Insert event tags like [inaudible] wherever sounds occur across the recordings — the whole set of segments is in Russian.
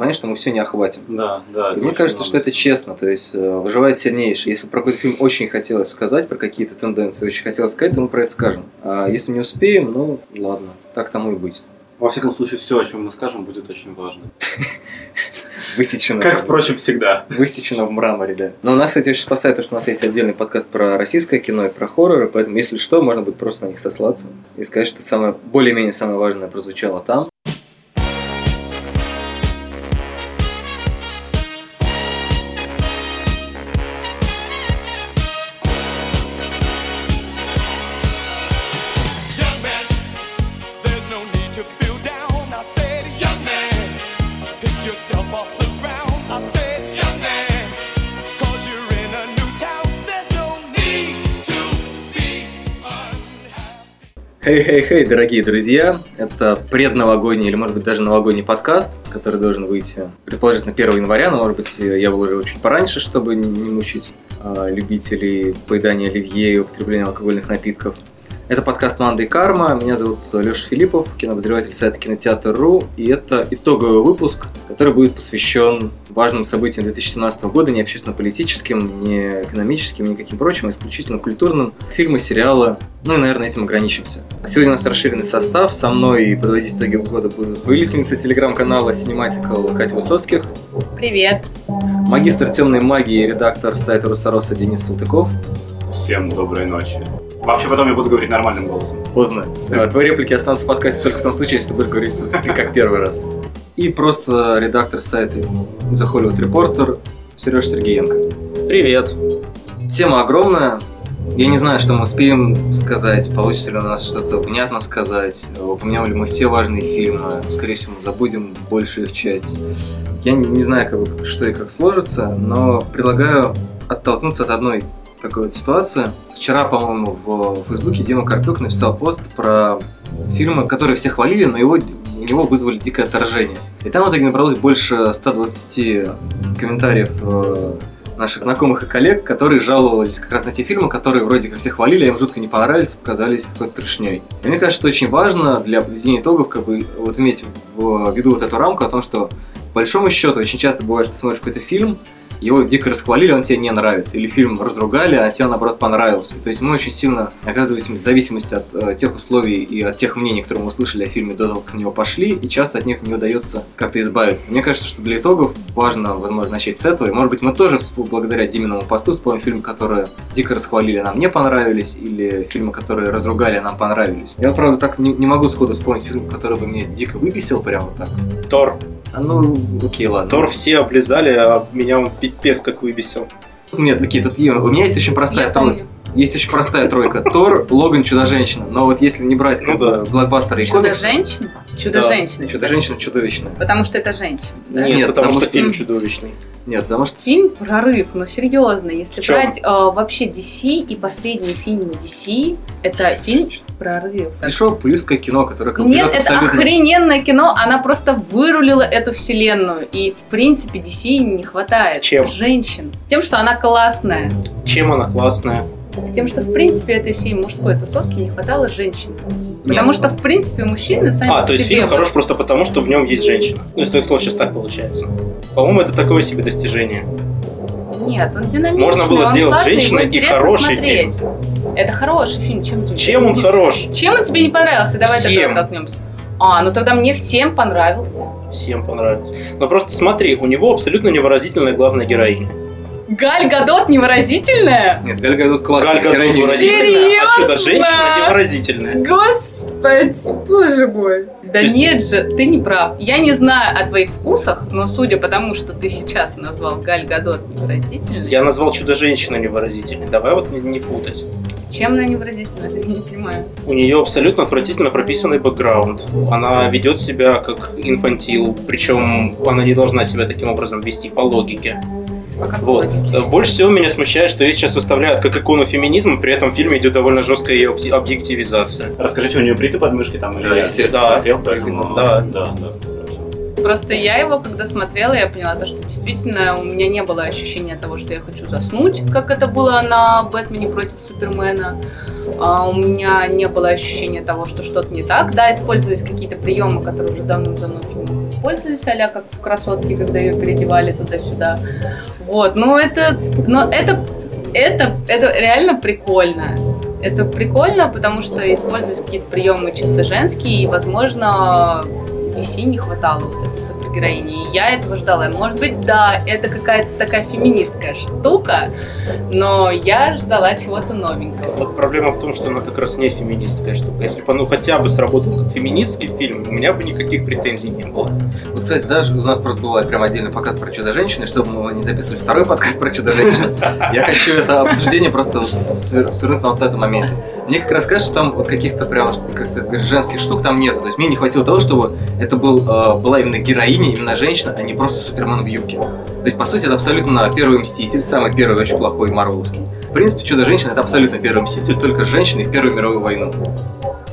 понятно, что мы все не охватим. Да, да. И мне кажется, что это честно, то есть э, выживает сильнейший. Если про какой-то фильм очень хотелось сказать, про какие-то тенденции очень хотелось сказать, то мы про это скажем. А если не успеем, ну ладно, так тому и быть. Во всяком случае, все, о чем мы скажем, будет очень важно. [laughs] Высечено. Как, впрочем, всегда. Высечено в мраморе, да. Но у нас, кстати, очень спасает то, что у нас есть отдельный подкаст про российское кино и про хорроры, поэтому, если что, можно будет просто на них сослаться и сказать, что самое, более-менее самое важное прозвучало там. Хей-хей-хей, дорогие друзья, это предновогодний или, может быть, даже новогодний подкаст, который должен выйти, предположительно, 1 января, но, может быть, я выложу чуть пораньше, чтобы не мучить а, любителей поедания оливье и употребления алкогольных напитков. Это подкаст «Манда и карма». Меня зовут Леша Филиппов, кинообозреватель сайта Кинотеатр.ру. И это итоговый выпуск, который будет посвящен важным событиям 2017 года, не общественно-политическим, не экономическим, никаким прочим, а исключительно культурным. Фильмы, сериалы. Ну и, наверное, этим ограничимся. Сегодня у нас расширенный состав. Со мной подводить итоги года будут повелительница телеграм-канала Cinematica Катя Высоцких, Привет. магистр темной магии и редактор сайта Русороса Денис Салтыков. Всем доброй ночи. Вообще, потом я буду говорить нормальным голосом. Поздно. Да, твои реплики останутся в подкасте только в том случае, если ты будешь говорить вот как первый раз. И просто редактор сайта The Hollywood Reporter Сереж Сергеенко. Привет. Тема огромная. Я не знаю, что мы успеем сказать, получится ли у нас что-то внятно сказать, упомянем ли мы все важные фильмы, скорее всего, мы забудем большую их часть. Я не знаю, как, что и как сложится, но предлагаю оттолкнуться от одной такой вот ситуации. Вчера, по-моему, в Фейсбуке Дима Карпюк написал пост про фильмы, которые все хвалили, но его, у него вызвали дикое отторжение. И там в итоге набралось больше 120 комментариев э, наших знакомых и коллег, которые жаловались как раз на те фильмы, которые вроде как все хвалили, а им жутко не понравились, показались какой-то трешней. И мне кажется, что очень важно для подведения итогов как бы вот иметь в виду вот эту рамку о том, что по большому счету очень часто бывает, что смотришь какой-то фильм, его дико расхвалили, он тебе не нравится. Или фильм разругали, а тебе, наоборот, понравился. То есть мы очень сильно оказываемся в зависимости от э, тех условий и от тех мнений, которые мы услышали о фильме до того, как на него пошли, и часто от них не удается как-то избавиться. Мне кажется, что для итогов важно, возможно, начать с этого. И, может быть, мы тоже, благодаря Диминому посту, вспомним фильмы, которые дико расхвалили, нам не понравились, или фильмы, которые разругали, нам понравились. Я, правда, так не, не могу сходу вспомнить фильм, который бы меня дико выбесил прямо так. Тор. А ну, окей, ладно. Тор все облизали, а меня он пипец как выбесил. Нет, окей, тут е- у меня есть очень простая Я тройка. Есть очень простая тройка. Тор, Логан, Чудо-женщина. Но вот если не брать как Ну да. блокбастеры и. Чудо-женщина? Чудо-женщина. Чудо-женщина чудовищная. Потому что это женщина. да? Нет, Нет, потому, потому что, что- фильм чудовищный. Нет, потому что... Фильм прорыв, но серьезно, если брать э, вообще DC и последние фильмы DC, это фильм прорыв. Дешевое плюсское кино, которое как бы Нет, это абсолютно- охрененное кино, она просто вырулила эту вселенную. И, в принципе, DC не хватает Чем? женщин. Тем, что она классная. Чем она классная? Тем, что, в принципе, этой всей мужской тусовки не хватало женщин. Нет. Потому что, в принципе, мужчины сами А, по то есть себе фильм вот- хорош просто потому, что в нем есть женщина. Ну, из твоих слов сейчас так получается. По-моему, это такое себе достижение. Нет, он динамичный, Можно было он сделать классный, женщиной его и хороший смотреть. Это хороший фильм, чем тебе? Чем он хорош? Чем он тебе не понравился? Давай до Всем. этого толкнемся. А, ну тогда мне всем понравился. Всем понравится. Но просто смотри, у него абсолютно невыразительная главная героиня. Галь Гадот невыразительная? Нет, Галь Гадот классная. Галь Гадот героиня. выразительная, а Серьезно? чудо-женщина невыразительная. Господи, боже мой. Да есть- нет же, ты не прав. Я не знаю о твоих вкусах, но судя по тому, что ты сейчас назвал Галь Гадот невыразительной, Я назвал чудо-женщину невыразительной. Давай вот не, не путать. чем она невыразительная, я не понимаю. У нее абсолютно отвратительно прописанный бэкграунд. Она ведет себя как инфантил, причем она не должна себя таким образом вести по логике. Какой Вот. Э, Больше всего меня смущает, что ее сейчас выставляют как икону феминизма, при этом в фильме идет довольно жесткая ее объ- объективизация. Расскажите, у нее бритые подмышки там или Да, я естественно. не смотрел, поэтому... Да. Да, да. хорошо. Просто я его, когда смотрела, я поняла, то, что действительно у меня не было ощущения того, что я хочу заснуть, как это было на Бэтмене против Супермена. А у меня не было ощущения того, что что-то не так. Да, использовались какие-то приемы, которые уже давным-давно в фильмах воспользовались, а как в красотке, когда ее переодевали туда-сюда. Вот, ну это, но это, это, это реально прикольно. Это прикольно, потому что использовались какие-то приемы чисто женские, и, возможно, DC не хватало вот этой супергероини. И я этого ждала. Может быть, да, это какая-то такая феминистская штука, но я ждала чего-то новенького. Вот проблема в том, что она как раз не феминистская штука. Если бы оно хотя бы сработал как феминистский фильм, у меня бы никаких претензий не было. Вот, кстати, даже у нас просто был прям отдельный показ про Чудо-женщины, чтобы мы не записывали второй [laughs] подкаст про Чудо-женщин. Я хочу это обсуждение просто свернуть на вот этом моменте. Мне как раз кажется, что там вот каких-то прям, как ты говоришь, женских штук там нет. То есть мне не хватило того, чтобы это был, э, была именно героиня, именно женщина, а не просто Супермен в юбке. То есть, по сути, это абсолютно первый Мститель, самый первый очень плохой Марвеловский. В принципе, Чудо-женщина это абсолютно первый Мститель, только с женщиной в Первую мировую войну.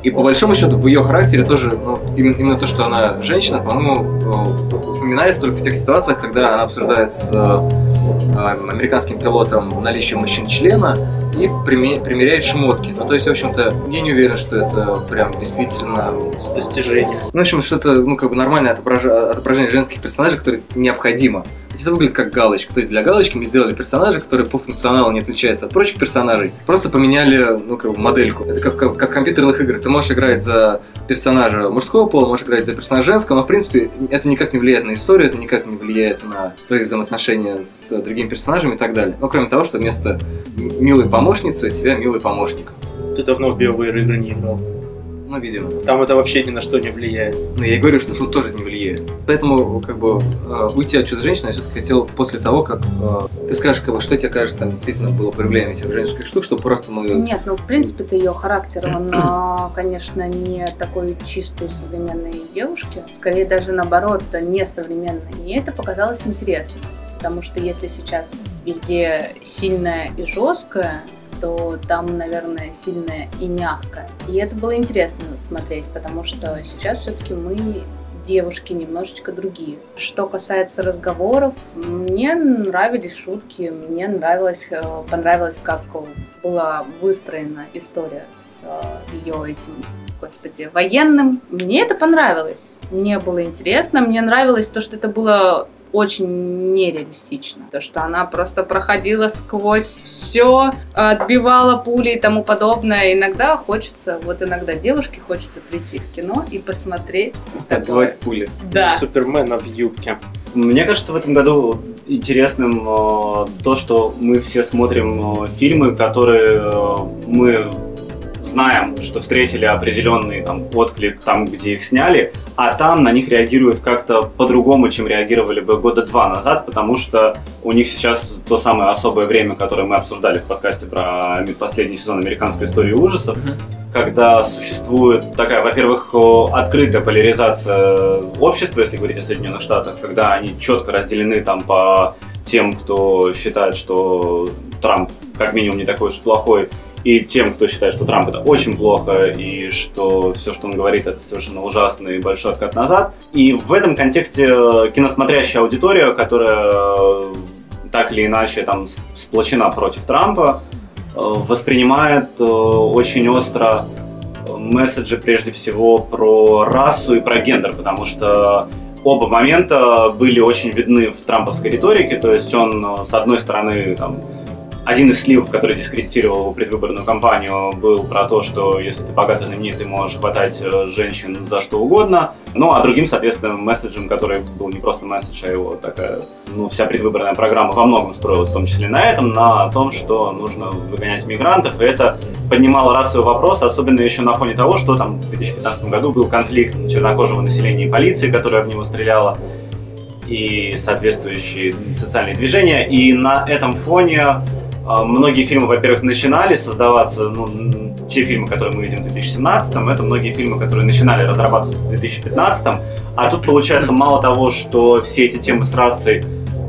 И по большому счету в ее характере тоже, ну, именно, именно то, что она женщина, по-моему, э, упоминается только в тех ситуациях, когда она обсуждает с э, американским пилотом наличие мужчин члена и приме- примеряет шмотки. Ну, то есть, в общем-то, я не уверен, что это прям действительно Достижение. ну, в общем, что-то, ну, как бы нормальное отображение женских персонажей, которое необходимо. Это выглядит как галочка. То есть для галочки мы сделали персонажа, который по функционалу не отличается от прочих персонажей. Просто поменяли, ну, как бы модельку. Это как, как, как в компьютерных играх. Ты можешь играть за персонажа мужского пола, можешь играть за персонажа женского, но, в принципе, это никак не влияет на историю, это никак не влияет на твои взаимоотношения с другими персонажами и так далее. Ну, кроме того, что вместо милой помощницы у тебя милый помощник. Ты давно в BioWare игры не играл. Ну, видимо. Там это вообще ни на что не влияет. Но я и говорю, что тут тоже не влияет. Поэтому, как бы, э, уйти от чудо-женщины я все-таки хотел после того, как э, ты скажешь, как бы, что тебе кажется, там действительно было проявлением этих женских штук, чтобы просто мы... Нет, ну в принципе-то ее характер, он, конечно, не такой чистой современной девушки. Скорее даже наоборот, не современной. Мне это показалось интересно. Потому что если сейчас везде сильное и жесткое, то там, наверное, сильное и мягкое. И это было интересно смотреть, потому что сейчас все-таки мы девушки немножечко другие. Что касается разговоров, мне нравились шутки, мне нравилось, э, понравилось, как была выстроена история с ее этим, господи, военным. Мне это понравилось. Мне было интересно, мне нравилось то, что это было очень нереалистично. То, что она просто проходила сквозь все, отбивала пули и тому подобное. Иногда хочется, вот иногда девушке хочется прийти в кино и посмотреть. такое. Отбивать пули. Да. Супермена в юбке. Мне кажется, в этом году интересным э, то, что мы все смотрим э, фильмы, которые э, мы знаем, что встретили определенный там отклик там, где их сняли, а там на них реагируют как-то по-другому, чем реагировали бы года два назад, потому что у них сейчас то самое особое время, которое мы обсуждали в подкасте про последний сезон американской истории ужасов, когда существует такая, во-первых, открытая поляризация общества, если говорить о Соединенных Штатах, когда они четко разделены там по тем, кто считает, что Трамп как минимум не такой уж плохой, и тем, кто считает, что Трамп это очень плохо, и что все, что он говорит, это совершенно ужасно и большой откат назад. И в этом контексте э, киносмотрящая аудитория, которая э, так или иначе там сплочена против Трампа, э, воспринимает очень остро месседжи прежде всего про расу и про гендер, потому что оба момента были очень видны в трамповской риторике, то есть он, с одной стороны, там, один из сливов, который дискредитировал его предвыборную кампанию, был про то, что если ты богатый знаменитый, можешь хватать э, женщин за что угодно. Ну, а другим, соответственно, месседжем, который был не просто месседж, а его такая, ну, вся предвыборная программа во многом строилась, в том числе на этом, на том, что нужно выгонять мигрантов, и это поднимало расовый вопрос, особенно еще на фоне того, что там в 2015 году был конфликт чернокожего населения и полиции, которая в него стреляла, и соответствующие социальные движения. И на этом фоне многие фильмы, во-первых, начинали создаваться, ну, те фильмы, которые мы видим в 2017, это многие фильмы, которые начинали разрабатываться в 2015, а тут получается мало того, что все эти темы с расой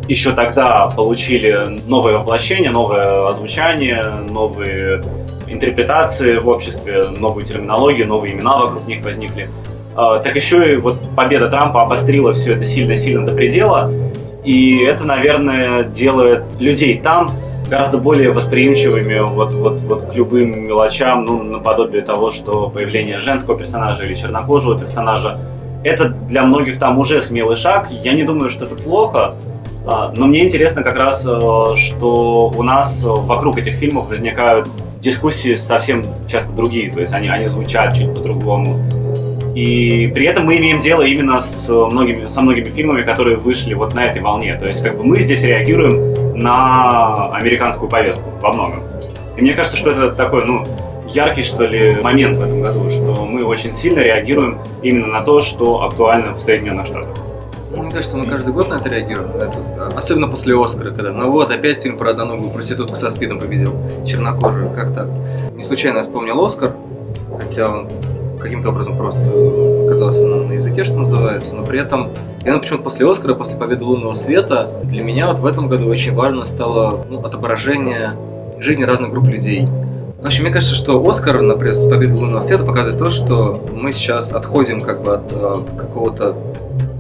еще тогда получили новое воплощение, новое озвучание, новые интерпретации в обществе, новую терминологию, новые имена вокруг них возникли. А, Так еще и вот победа Трампа обострила все это сильно-сильно до предела, и это, наверное, делает людей там гораздо более восприимчивыми вот, вот, вот к любым мелочам, ну, наподобие того, что появление женского персонажа или чернокожего персонажа это для многих там уже смелый шаг. Я не думаю, что это плохо. А, Но мне интересно как раз, э, что у нас вокруг этих фильмов возникают дискуссии совсем часто другие, то есть они, они звучат чуть по-другому. И при этом мы имеем дело именно с многими, со многими фильмами, которые вышли вот на этой волне. То есть как бы мы здесь реагируем на американскую повестку во многом. И мне кажется, что это такой, ну, яркий, что ли, момент в этом году, что мы очень сильно реагируем именно на то, что актуально в Соединенных Штатах. Ну, Мне кажется, мы каждый год на это реагируем. Это, особенно после Оскара, когда ну вот, опять фильм про одноногую проститутку со спидом победил. Чернокожую, как так? Не случайно я вспомнил Оскар, хотя он каким-то образом просто оказался на, на языке, что называется, но при этом я ну, почему-то после Оскара, после победы лунного света, для меня вот в этом году очень важно стало ну, отображение жизни разных групп людей. В общем, мне кажется, что Оскар, например, с победой лунного света показывает то, что мы сейчас отходим как бы от э, какого-то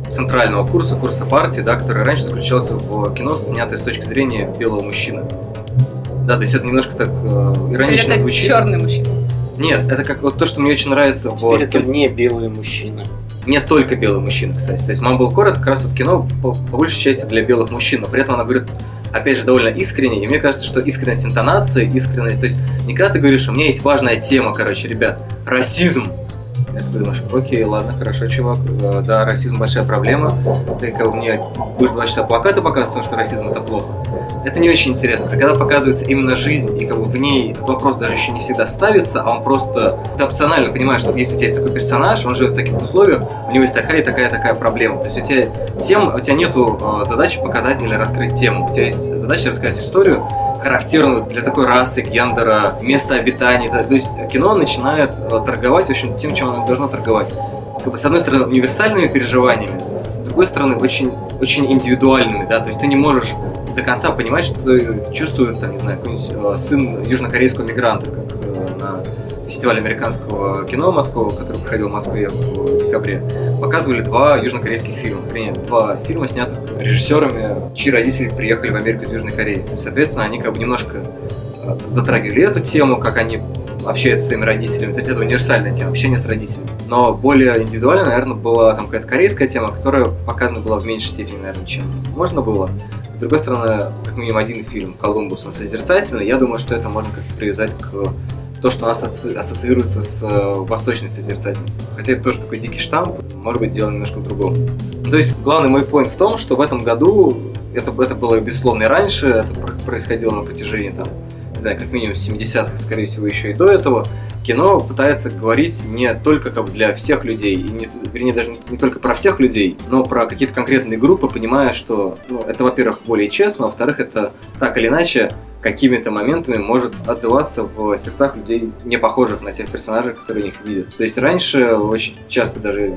центрального курса, курса партии, да, который раньше заключался в кино, снятое с точки зрения белого мужчины. Да, то есть это немножко так э, иронично это звучит. черный мужчина. Нет, это как вот то, что мне очень нравится в Теперь это кино. не белые мужчины. Не только белый мужчина, кстати. То есть Mumblecore это как раз вот кино по, по большей части для белых мужчин, но при этом она говорит, опять же, довольно искренне, и мне кажется, что искренность интонации, искренность, то есть не когда ты говоришь, у меня есть важная тема, короче, ребят, расизм, и ты думаешь, окей, ладно, хорошо, чувак, э, да, расизм большая проблема. Ты бы мне будешь два часа плакаты показывать, потому что расизм это плохо. Это не очень интересно. А когда показывается именно жизнь, и как бы в ней вопрос даже еще не всегда ставится, а он просто... Ты опционально понимаешь, что вот если у тебя есть такой персонаж, он живет в таких условиях, у него есть такая и такая такая проблема. То есть у тебя тем, у тебя нету э, задачи показать или раскрыть тему. У тебя есть задача рассказать историю, характерную для такой расы, гендера, места обитания. То есть кино начинает э, торговать, в общем, тем, чем оно должно торговать. Как с одной стороны, универсальными переживаниями, с другой стороны, очень, очень индивидуальными, да, то есть ты не можешь до конца понимать, что чувствует, там, не знаю, какой-нибудь э, сын южнокорейского мигранта, как э, на фестивале американского кино Москвы, который проходил в Москве в декабре, показывали два южнокорейских фильма. Вернее, два фильма, снятых режиссерами, чьи родители приехали в Америку из Южной Кореи. Соответственно, они как бы немножко затрагивали эту тему, как они общаются с своими родителями. То есть это универсальная тема, общение с родителями. Но более индивидуально, наверное, была там какая-то корейская тема, которая показана была в меньшей степени, наверное, чем можно было. С другой стороны, как минимум один фильм «Колумбус», он созерцательный. Я думаю, что это можно как-то привязать к то, что у ассоциируется с э, восточной созерцательностью. Хотя это тоже такой дикий штамп, может быть, дело немножко в другом. Ну, то есть главный мой point в том, что в этом году, это, это было безусловно и раньше, это про- происходило на протяжении там, не знаю, как минимум 70-х, скорее всего, еще и до этого, кино пытается говорить не только как для всех людей, и не, вернее, даже не, не только про всех людей, но про какие-то конкретные группы, понимая, что ну, это, во-первых, более честно, во-вторых, это так или иначе какими-то моментами может отзываться в сердцах людей, не похожих на тех персонажей, которые их видят. То есть раньше очень часто даже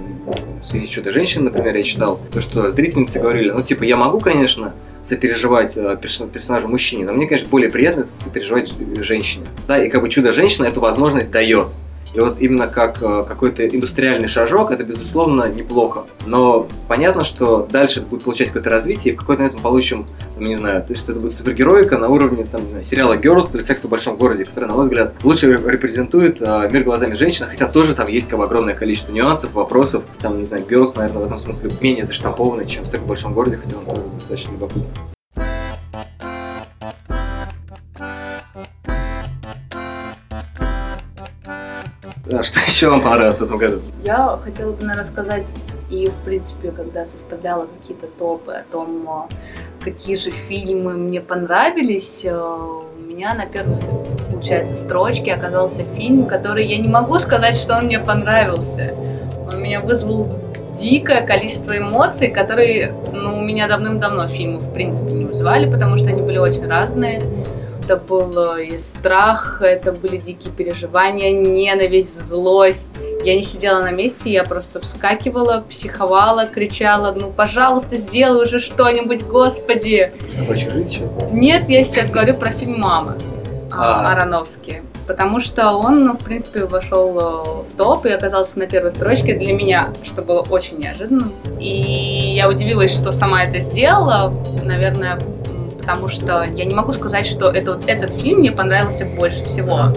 в связи с «Чудо-женщиной», например, я читал, то, что зрительницы говорили, ну, типа, я могу, конечно, сопереживать э, перс- персонажу мужчине, но мне, конечно, более приятно сопереживать женщине. Да, и как бы чудо-женщина эту возможность дает. И вот именно как э, какой-то индустриальный шажок, это, безусловно, неплохо. Но понятно, что дальше это будет получать какое-то развитие, и в какой-то момент мы получим, там, не знаю, то есть это будет супергероика на уровне там, сериала Girls или Секс в большом городе, который, на мой взгляд, лучше репрезентует э, мир глазами женщины, хотя тоже там есть как бы огромное количество нюансов, вопросов. Там, не знаю, Girls, наверное, в этом смысле менее заштампованный, чем Секс в большом городе, хотя он тоже достаточно любопытный. А что еще вам понравилось в этом году? Я хотела бы, наверное, рассказать и, в принципе, когда составляла какие-то топы о том, э, какие же фильмы мне понравились, э, у меня на первой, получается, строчке оказался фильм, который я не могу сказать, что он мне понравился. Он меня вызвал дикое количество эмоций, которые, ну, у меня давным-давно фильмы, в принципе, не вызывали, потому что они были очень разные. Это был и страх, это были дикие переживания, ненависть, злость. Я не сидела на месте, я просто вскакивала, психовала, кричала, ну, пожалуйста, сделай уже что-нибудь, господи. Собачью жизнь сейчас? Нет, я сейчас говорю про фильм «Мама» а, А. Аронофски. Потому что он, ну, в принципе, вошел э, в топ и оказался на первой строчке для меня, что было очень неожиданно. И я удивилась, что сама это сделала, наверное, потому что я не могу сказать, что это, вот этот фильм мне понравился больше всего.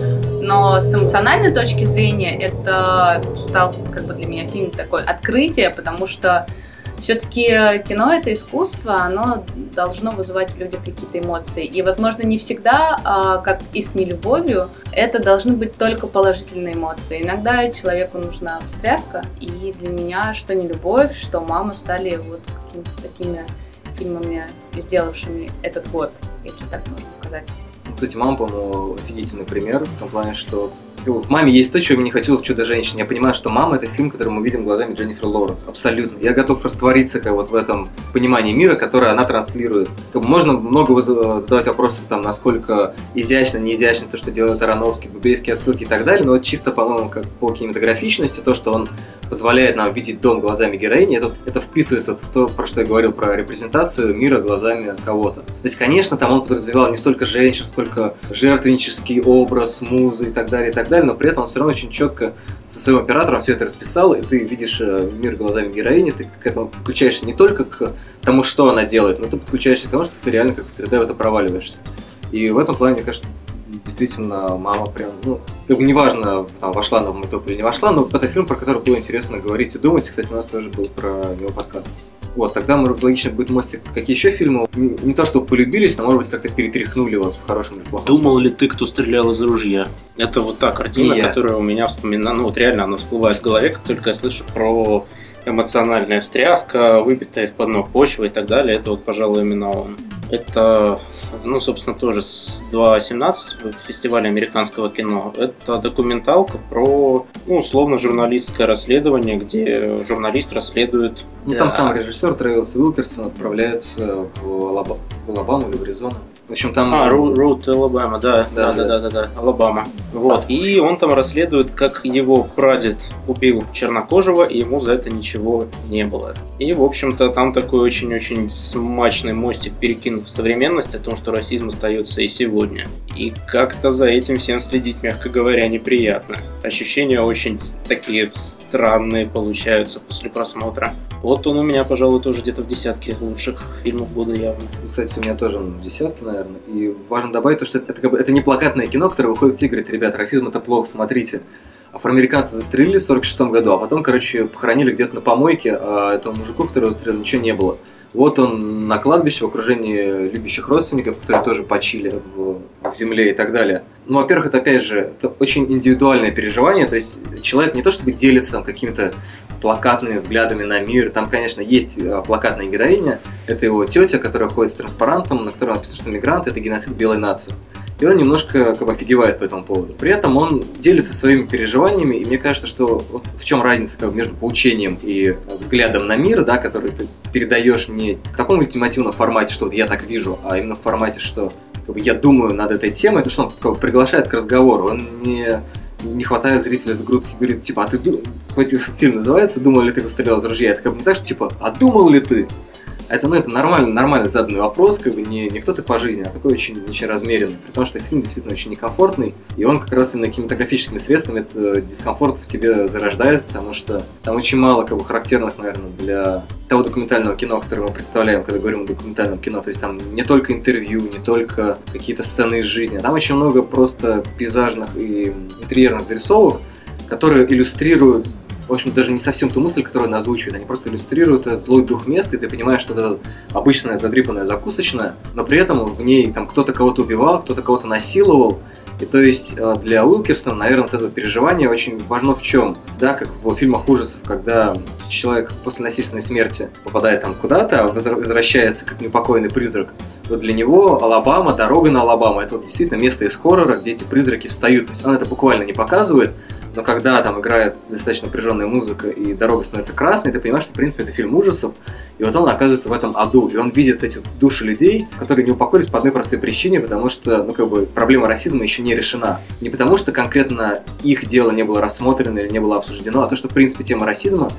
Но с эмоциональной точки зрения это стал как бы для меня фильм такое открытие, потому что все-таки кино это искусство, оно должно вызывать в людях какие-то эмоции. И, возможно, не всегда, а, как и с нелюбовью, это должны быть только положительные эмоции. Иногда человеку нужна встряска, и для меня что не любовь, что мама стали вот какими-то такими фильмами, сделавшими этот год, если так можно сказать. Кстати, мама, по-моему, офигительный пример в том плане, что в «Маме» есть то, чего мне не хотелось в «Чудо-женщине». Я понимаю, что «Мама» — это фильм, который мы видим глазами Дженнифер Лоуренс. Абсолютно. Я готов раствориться как вот в этом понимании мира, которое она транслирует. Как можно много выз- задавать вопросов, там, насколько изящно, не изящно то, что делает Ароновский, библейские отсылки и так далее, но вот чисто, по-моему, как по кинематографичности, то, что он позволяет нам видеть дом глазами героини, это, это вписывается в то, про что я говорил, про репрезентацию мира глазами кого-то. То есть, конечно, там он подразумевал не столько женщин, сколько жертвеннический образ, музы и так далее, и так далее, но при этом он все равно очень четко со своим оператором все это расписал, и ты видишь э, мир глазами героини, ты к этому подключаешься не только к тому, что она делает, но ты подключаешься к тому, что ты реально как в 3D в это проваливаешься. И в этом плане, мне кажется, действительно мама прям, ну, бы неважно, там, вошла она в мой топ или не вошла, но это фильм, про который было интересно говорить и думать. Кстати, у нас тоже был про него подкаст. Вот, тогда мы логично будет мостик. Какие еще фильмы? Не, то, чтобы полюбились, но, может быть, как-то перетряхнули вас в хорошем или плохом Думал смысле. ли ты, кто стрелял из ружья? Это вот та картина, И я. которая у меня вспоминана, ну вот реально она всплывает в голове, как только я слышу про эмоциональная встряска, выбитая из-под ног почва и так далее. Это вот, пожалуй, именно он. Это, ну, собственно, тоже с 2.17 фестиваля американского кино. Это документалка про, ну, условно, журналистское расследование, где журналист расследует Ну, там сам режиссер Тревелс Уилкерсон отправляется в Алабаму или в Аризону. В общем, там... А, to Alabama, да, Да, да, да, да. да, Алабама. Вот. И он там расследует, как его прадед убил чернокожего, и ему за это ничего не было. И, в общем-то, там такой очень-очень смачный мостик перекинут в современность о том, что расизм остается и сегодня. И как-то за этим всем следить, мягко говоря, неприятно. Ощущения очень такие странные получаются после просмотра. Вот он у меня, пожалуй, тоже где-то в десятке лучших фильмов года явно. Кстати, у меня тоже ну, десятки, наверное. И важно добавить то, что это, это как бы, это не плакатное кино, которое выходит и говорит, ребят, расизм это плохо, смотрите. Афроамериканцы застрелили в 46 году, а потом, короче, похоронили где-то на помойке, а этому мужику, которого застрелили, ничего не было. Вот он на кладбище в окружении любящих родственников, которые тоже почили в, в земле и так далее. Ну, во-первых, это опять же, это очень индивидуальное переживание, то есть человек не то чтобы делится какими-то плакатными взглядами на мир, там, конечно, есть э, плакатная героиня, это его тетя, которая ходит с транспарантом, на котором написано, что мигрант это геноцид белой нации. И он немножко как бы офигевает по этому поводу. При этом он делится своими переживаниями, и мне кажется, что вот в чем разница как бы, между поучением и взглядом на мир, да, который ты передаешь не в таком ультимативном формате, что вот я так вижу, а именно в формате, что как бы, я думаю над этой темой, это что он как бы, приглашает к разговору. Он не не хватает зрителя за грудки и говорит, типа, а ты хоть фильм называется «Думал ли ты, кто стрелял из ружья?» Это как бы не так, что типа, а думал ли ты? Это, ну, это нормально, нормально заданный вопрос, как бы не, не кто ты по жизни, а такой очень, очень размеренный. При том, что фильм действительно очень некомфортный, и он как раз именно кинематографическими средствами этот дискомфорт в тебе зарождает, потому что там очень мало как бы, характерных, наверное, для того документального кино, которое мы представляем, когда говорим о документальном кино. То есть там не только интервью, не только какие-то сцены из жизни, а там очень много просто пейзажных и интерьерных зарисовок, которые иллюстрируют в общем, даже не совсем ту мысль, которую она озвучивает. Они просто иллюстрируют этот злой дух места, и ты понимаешь, что это обычная задрипанная закусочная, но при этом в ней там кто-то кого-то убивал, кто-то кого-то насиловал. И то есть э, для Уилкерсона, наверное, вот это переживание очень важно в чем? Да, как в фильмах ужасов, когда человек после насильственной смерти попадает там куда-то, а возвращается как непокойный призрак, вот для него Алабама, дорога на Алабаму, это вот действительно место из хоррора, где эти призраки встают. То есть он это буквально не показывает, но когда там играет достаточно напряженная музыка и дорога становится красной, ты понимаешь, что в принципе это фильм ужасов, и вот он оказывается в этом аду, и он видит эти души людей, которые не упокоились по одной простой причине, потому что, ну, как бы, проблема расизма еще не решена. Не потому что конкретно их дело не было рассмотрено или не было обсуждено, а то, что, в принципе, тема расизма,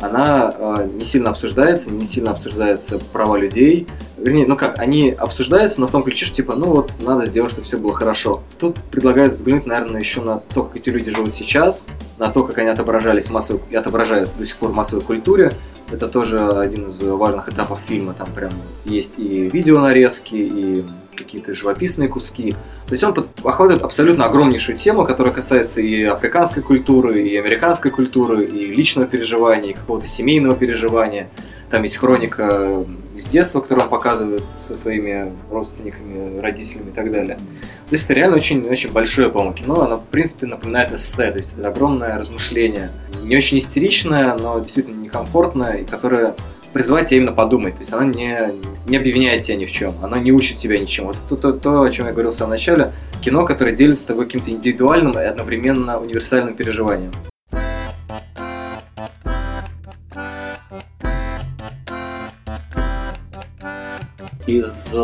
она э, не сильно обсуждается, не сильно обсуждается права людей, Вернее, ну как, они обсуждаются, но в том ключе, что типа, ну вот, надо сделать, чтобы все было хорошо. Тут предлагают взглянуть, наверное, еще на то, как эти люди живут сейчас, на то, как они отображались в массовой, и отображаются до сих пор в массовой культуре. Это тоже один из важных этапов фильма. Там прям есть и видеонарезки, и какие-то живописные куски. То есть он под- охватывает абсолютно огромнейшую тему, которая касается и африканской культуры, и американской культуры, и личного переживания, и какого-то семейного переживания. Там есть хроника из детства, которую он показывает со своими родственниками, родителями и так далее. То есть это реально очень, очень большое, по-моему, кино. Оно, в принципе, напоминает эссе, то есть это огромное размышление. Не очень истеричное, но действительно некомфортное, и которое призывает тебя именно подумать. То есть оно не, не обвиняет тебя ни в чем, оно не учит тебя ничему. Вот это то, то, то, о чем я говорил в самом начале. Кино, которое делится с тобой каким-то индивидуальным и одновременно универсальным переживанием. Из э,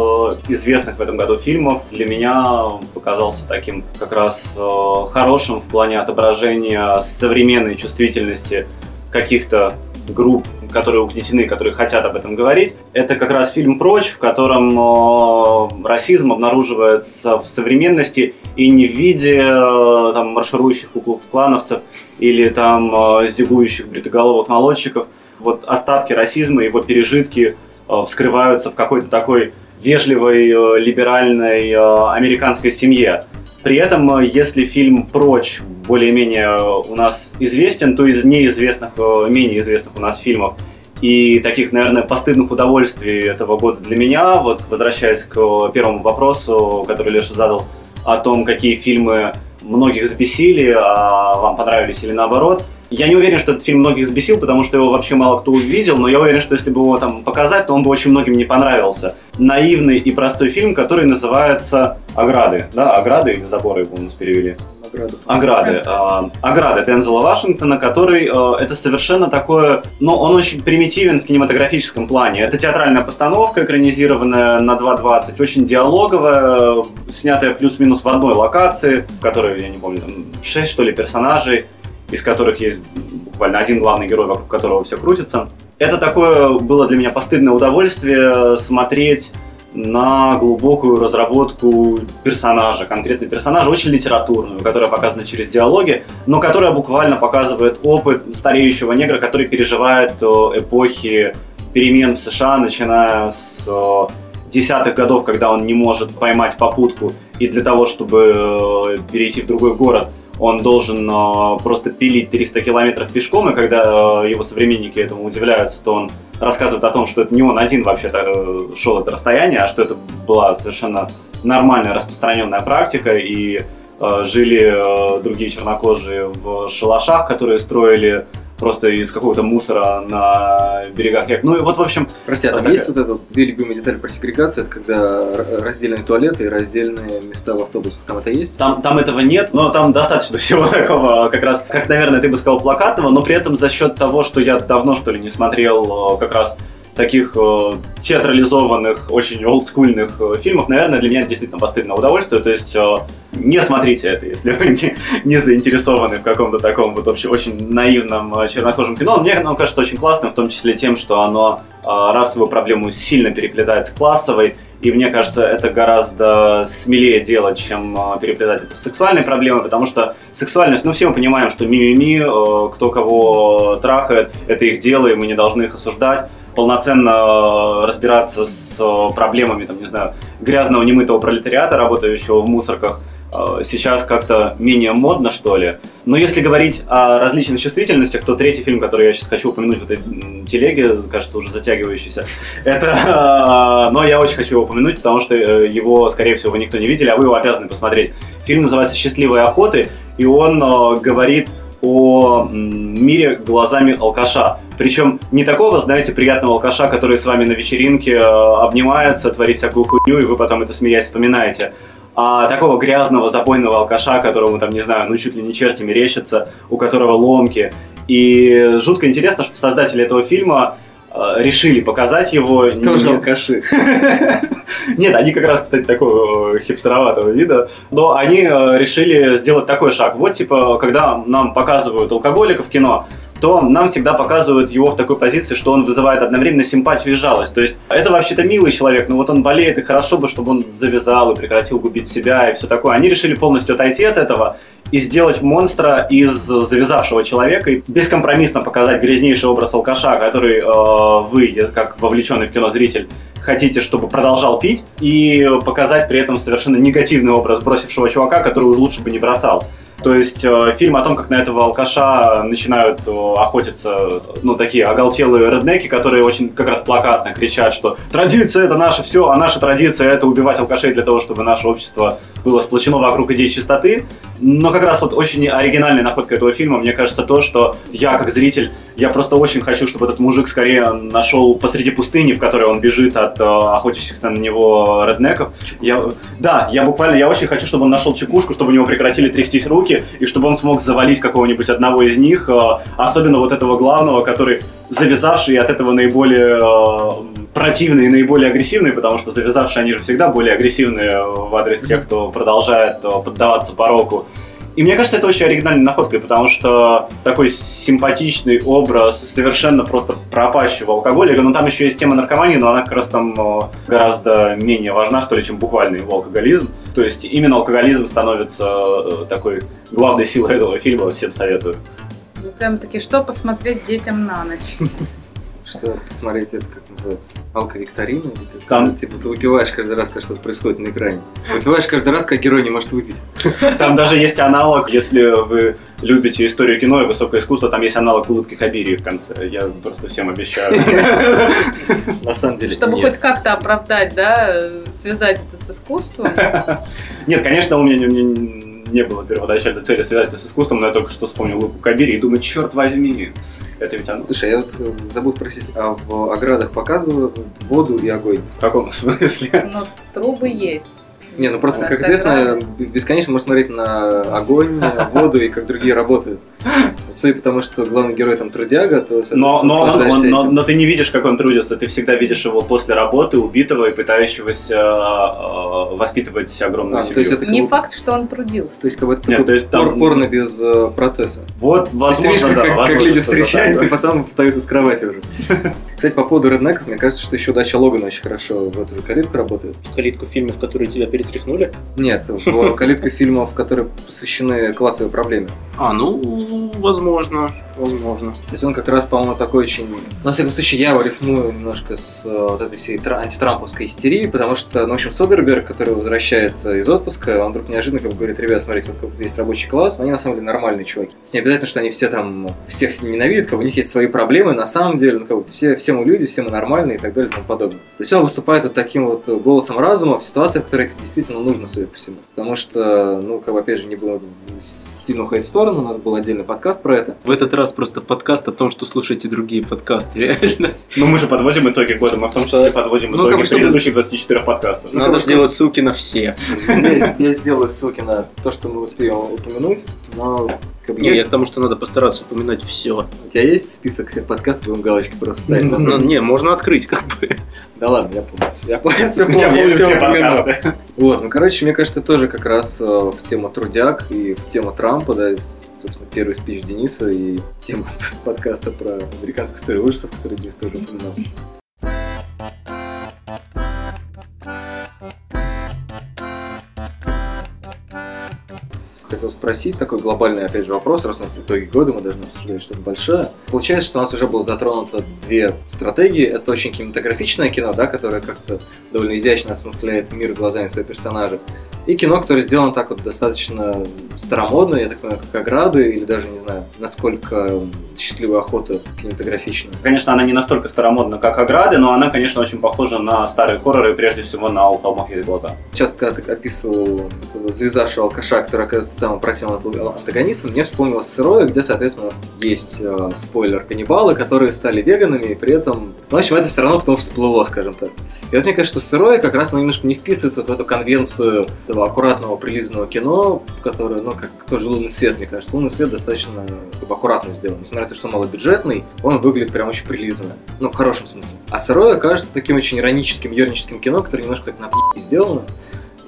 известных в этом году фильмов для меня показался таким как раз э, хорошим в плане отображения современной чувствительности каких-то групп, которые угнетены, которые хотят об этом говорить. Это как раз фильм «Прочь», в котором э, расизм обнаруживается в современности и не в виде э, там, марширующих клановцев или там э, зигующих бритоголовых молодчиков. Вот остатки расизма, его пережитки вскрываются в какой-то такой вежливой, э, либеральной э, американской семье. При этом, э, если фильм «Прочь» более-менее э, у нас известен, то из неизвестных, э, менее известных у нас фильмов и таких, наверное, постыдных удовольствий этого года для меня, вот возвращаясь к э, первому вопросу, который Леша задал, о том, какие фильмы многих взбесили, а вам понравились или наоборот. Я не уверен, что этот фильм многих взбесил, потому что его вообще мало кто увидел, но я уверен, что если бы его там показать, то он бы очень многим не понравился. Наивный и простой фильм, который называется «Ограды». Да, «Ограды» или «Заборы» его у нас перевели. Награду. Ограды. а, Ограды Дензела Вашингтона, который э, это совершенно такое, ну, он очень примитивен в кинематографическом плане. Это театральная постановка, экранизированная на 2.20, очень диалоговая, э, снятая плюс-минус в одной локации, в которой, я не помню, там 6 что ли персонажей, из которых есть буквально один главный герой, вокруг которого все крутится. Это такое было для меня постыдное удовольствие смотреть на глубокую разработку персонажа, конкретно персонажа, очень литературную, которая показана через диалоги, но которая буквально показывает опыт стареющего негра, который переживает э, эпохи перемен в США, начиная с э, десятых годов, когда он не может поймать попутку, и для того, чтобы э, перейти в другой город, он должен э, просто пилить 300 километров пешком, и когда э, его современники этому удивляются, то он рассказывает о том, что это не он один вообще-то э, шел это расстояние, а что это была совершенно нормальная распространенная практика, и жили другие чернокожие в шалашах, которые строили просто из какого-то мусора на берегах рек. Ну и вот, в общем, Прости, а там Такая- есть вот эта две любимые детали про сегрегацию, это когда раздельные туалеты и раздельные места в автобусах. Там это есть? Там, там этого нет, но там достаточно [laughs] всего такого, как раз, как, наверное, ты бы сказал, плакатного, но при этом за счет того, что я давно, что ли, не смотрел э, как раз таких э, театрализованных, очень олдскульных э, фильмов, наверное, для меня действительно постыдное удовольствие. То есть э, не смотрите это, если вы не, не заинтересованы в каком-то таком вот вообще очень наивном э, чернокожем кино. Мне оно кажется очень классным, в том числе тем, что оно э, расовую проблему сильно переплетает с классовой, и мне кажется, это гораздо смелее делать, чем э, переплетать это с сексуальной проблемой, потому что сексуальность, ну все мы понимаем, что мимими, э, кто кого трахает, это их дело, и мы не должны их осуждать. Полноценно э, разбираться с э, проблемами, там, не знаю, грязного немытого пролетариата, работающего в мусорках, э, сейчас как-то менее модно, что ли. Но если говорить о различных чувствительностях, то третий фильм, который я сейчас хочу упомянуть в этой телеге, кажется, уже затягивающийся, [laughs] это... Но я очень хочу его упомянуть, потому что его, скорее всего, вы никто не видели, а вы его обязаны посмотреть. Фильм называется «Счастливые охоты», и он говорит о мире глазами алкаша. Причем не такого, знаете, приятного алкаша, который с вами на вечеринке э, обнимается, творит всякую хуйню, и вы потом это смеясь вспоминаете. А такого грязного, запойного алкаша, которому там, не знаю, ну чуть ли не черти мерещатся, у которого ломки. И жутко интересно, что создатели этого фильма решили показать его Тоже не- алкаши. [laughs] Нет, они как раз, кстати, такого э, хипстероватого вида. Но они э, решили сделать такой шаг. Вот, типа, когда нам показывают алкоголика в кино, то нам всегда показывают его в такой позиции, что он вызывает одновременно симпатию и жалость. То есть это вообще-то милый человек, но вот он болеет, и хорошо бы, чтобы он завязал и прекратил губить себя и все такое. Они решили полностью отойти от этого и сделать монстра из завязавшего человека и бескомпромиссно показать грязнейший образ алкаша, который э, вы, как вовлеченный в кино зритель, хотите, чтобы продолжал пить, и показать при этом совершенно негативный образ бросившего чувака, который уж лучше бы не бросал. То есть э, фильм о том, как на этого алкаша начинают э, охотиться, ну, такие оголтелые реднеки, которые очень как раз плакатно кричат, что традиция это наше все, а наша традиция это убивать алкашей для того, чтобы наше общество было сплочено вокруг идей чистоты. Но как раз вот очень оригинальная находка этого фильма, мне кажется, то, что я как зритель, я просто очень хочу, чтобы этот мужик скорее нашел посреди пустыни, в которой он бежит от э, охотящихся на него реднеков. Я, да, я буквально, я очень хочу, чтобы он нашел чекушку, чтобы у него прекратили трястись руки, и чтобы он смог завалить какого-нибудь одного из них, э, особенно вот этого главного, который завязавший и от этого наиболее э, противный и наиболее агрессивный, потому что завязавшие они же всегда более агрессивные в адрес тех, кто продолжает э, поддаваться пороку. И мне кажется, это очень оригинальной находкой, потому что такой симпатичный образ совершенно просто пропащего алкоголика, но там еще есть тема наркомании, но она как раз там э, гораздо менее важна, что ли, чем буквальный его алкоголизм. То есть именно алкоголизм становится э, такой главной силой этого фильма, всем советую. Ну, прям таки, что посмотреть детям на ночь? Что посмотреть, это как называется? Алковикторина? Или как? Там- Типа ты выпиваешь каждый раз, когда что-то происходит на экране. Выпиваешь каждый раз, как герой не может выпить. [laughs] Там даже есть аналог, если вы любите историю кино и высокое искусство, там есть аналог улыбки Кабирии в конце. Я просто всем обещаю. [laughs] На самом деле Чтобы хоть как-то оправдать, да, связать это с искусством. [laughs] Нет, конечно, у меня не, было первоначальной цели связать это с искусством, но я только что вспомнил улыбку Кабири и думаю, черт возьми, это ведь оно. Слушай, я вот э, забыл спросить, а в оградах показывают воду и огонь? В каком [laughs] смысле? Но трубы есть. Не, ну просто, как известно, бесконечно можно смотреть на огонь, воду и как другие работают. [laughs] Вот Судя по тому, что главный герой там трудяга, то... Но, но, он- он- но- но ты не видишь, как он трудится, ты всегда видишь его после работы, убитого и пытающегося э, э, воспитывать огромную А, ну, то семью. есть это как Не факт, что он трудился. То есть, как бы это Нет, то есть там- пор- порно без э, процесса. Вот, ты возможно, видишь, как, да, как- как возможно, люди что-то встречаются и такое. потом встают из кровати уже. [laughs] Кстати, по поводу реднеков, мне кажется, что еще удача Логана очень хорошо в эту же калитку работает. Калитку фильмов, которые тебя перетряхнули. Нет, в калитку фильмов, которые посвящены классовой проблеме. А, ну, возможно, возможно. То есть он как раз, по-моему, такой очень... Ну, во всяком случае, я его рифмую немножко с э, вот этой всей тра- антитрамповской истерии, потому что, ну, в общем, Содерберг, который возвращается из отпуска, он вдруг неожиданно как бы говорит, ребят, смотрите, вот тут есть рабочий класс, но они на самом деле нормальные чуваки. Есть не обязательно, что они все там, всех ненавидят, как бы у них есть свои проблемы, на самом деле, ну, как бы все, все мы люди, все мы нормальные и так далее и тому подобное. То есть он выступает вот таким вот голосом разума в ситуациях, в которых это действительно нужно, судя по всему. Потому что, ну, как бы, опять же, не было сильно уходить в сторону, у нас был отдельный подкаст про это. В этот раз просто подкаст о том, что слушаете другие подкасты, [laughs] реально. Ну, мы же подводим итоги года, мы в том числе подводим Ну, итоги бы, чтобы- предыдущих 24 подкастов. Ну, Надо сделать ссылки на все. Я, я сделаю ссылки на то, что мы успеем упомянуть, но как бы, Не, я- я к тому, что надо постараться упоминать все. у тебя есть список всех подкастов, будем галочки просто ставить? Ну, не, можно открыть как бы. Да ладно, я помню. Я помню, все помню, Я все подкасты. Вот, ну, короче, мне кажется, тоже как раз э, в тему трудяг и в тему Трампа, да, собственно, первый спич Дениса и тема [laughs] подкаста про американскую историю ужасов, который Денис тоже упоминал. Хотел спросить такой глобальный, опять же, вопрос, раз у нас итоги года, мы должны обсуждать что-то большое. Получается, что у нас уже было затронуто две стратегии. Это очень кинематографичное кино, да, которое как-то довольно изящно осмысляет мир глазами своего персонажа. И кино, которое сделано так вот достаточно старомодно, я так понимаю, как ограды, или даже, не знаю, насколько счастливая охота кинематографичная. Конечно, она не настолько старомодна, как «Ограды», но она, конечно, очень похожа на старые хорроры, прежде всего на «У холмов есть глаза». Сейчас, когда ты описывал завязавшего алкаша, который оказывается самым противным антагонистом, мне вспомнилось сырое, где, соответственно, у нас есть э, спойлер каннибалы, которые стали веганами и при этом в общем, это все равно потом всплыло, скажем так. И вот мне кажется, что сырое как раз немножко не вписывается вот в эту конвенцию этого аккуратного прилизанного кино, которое, ну, как тоже «Лунный свет», мне кажется. «Лунный свет» достаточно как бы, аккуратно сделан. Несмотря на то, что он малобюджетный, он выглядит прям очень прилизанно. Ну, в хорошем смысле. А сырое кажется таким очень ироническим, ерническим кино, которое немножко так на сделано.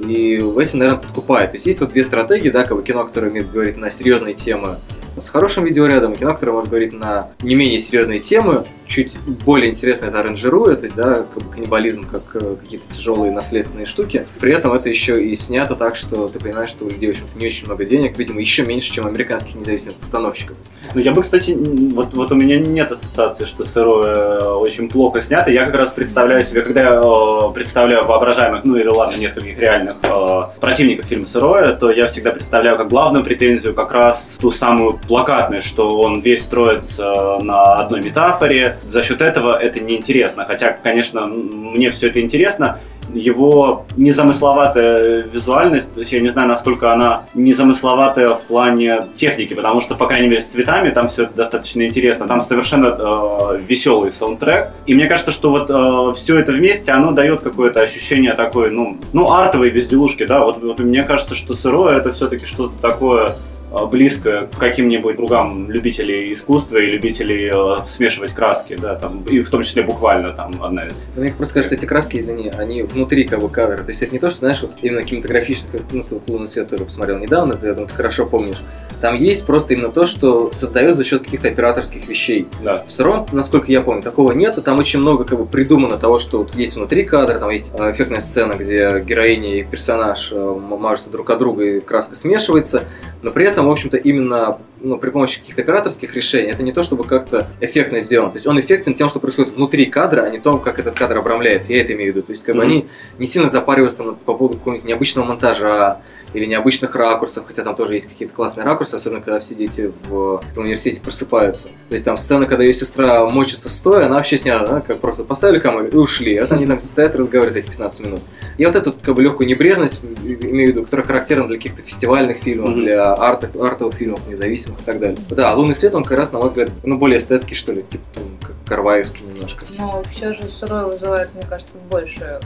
И в этим, наверное, подкупает. То есть есть вот две стратегии, да, как бы кино, которое умеет говорить на серьезные темы с хорошим видеорядом, и кино, которое может говорить на не менее серьезные темы, чуть более интересно это аранжируя, то есть, да, как бы каннибализм, как э, какие-то тяжелые наследственные штуки. При этом это еще и снято так, что ты понимаешь, что у людей, в общем-то, не очень много денег, видимо, еще меньше, чем американских независимых постановщиков. Ну, я бы, кстати, вот, вот у меня нет ассоциации, что сырое э, очень плохо снято. Я как раз представляю себе, когда я э, представляю воображаемых, ну или ладно, нескольких реальных э, противников фильма «Сырое», то я всегда представляю как главную претензию как раз ту самую плакатность, что он весь строится на одной метафоре. За счет этого это неинтересно. Хотя, конечно, мне все это интересно, его незамысловатая визуальность, то есть я не знаю, насколько она незамысловатая в плане техники, потому что, по крайней мере, с цветами там все достаточно интересно. Там совершенно э, веселый саундтрек. И мне кажется, что вот все это вместе, оно дает какое-то ощущение такой, ну, ну артовой безделушки, да. Вот, вот мне кажется, что сырое это все-таки что-то такое э, близкое к каким-нибудь кругам любителей искусства и любителей э, смешивать краски, да, там, и в том числе буквально там одна из Но мне просто кажется, что эти краски, извини, они внутри как бы кадра. То есть это не то, что, знаешь, вот именно кинематографическое, ну, ты «Лунный свет» тоже посмотрел недавно, ты, я думаю, ты хорошо помнишь. Там есть просто именно то, что создает за счет каких-то операторских вещей. Да. В сыром, насколько я помню, такого нету. Там очень много как бы придумано того, что вот есть внутри кадра, там есть э, эффектная сцена, где героиня и персонаж э, мажутся друг от друга и краска смешивается. Но при этом, в общем-то, именно ну, при помощи каких-то операторских решений, это не то, чтобы как-то эффектно сделано. То есть он эффектен тем, что происходит внутри кадра, а не том, как этот кадр обрамляется. Я это имею в виду. То есть как бы Мгм. они не сильно запариваются там, по поводу какого-нибудь необычного монтажа, или необычных ракурсов, хотя там тоже есть какие-то классные ракурсы, особенно когда все дети в, в университете просыпаются. То есть там сцена, когда ее сестра мочится стоя, она вообще снята, да, как просто поставили камеру и ушли. Вот они там стоят и разговаривают эти 15 минут. И вот эту как бы легкую небрежность, имею в виду, которая характерна для каких-то фестивальных фильмов, Мгм. для арт, артовых фильмов, независимых и так далее. Да, а «Лунный свет», он как раз, на мой взгляд, ну, более эстетский, что ли, типа там, как Карваевский немножко. Но все же сырое вызывает, мне кажется, больше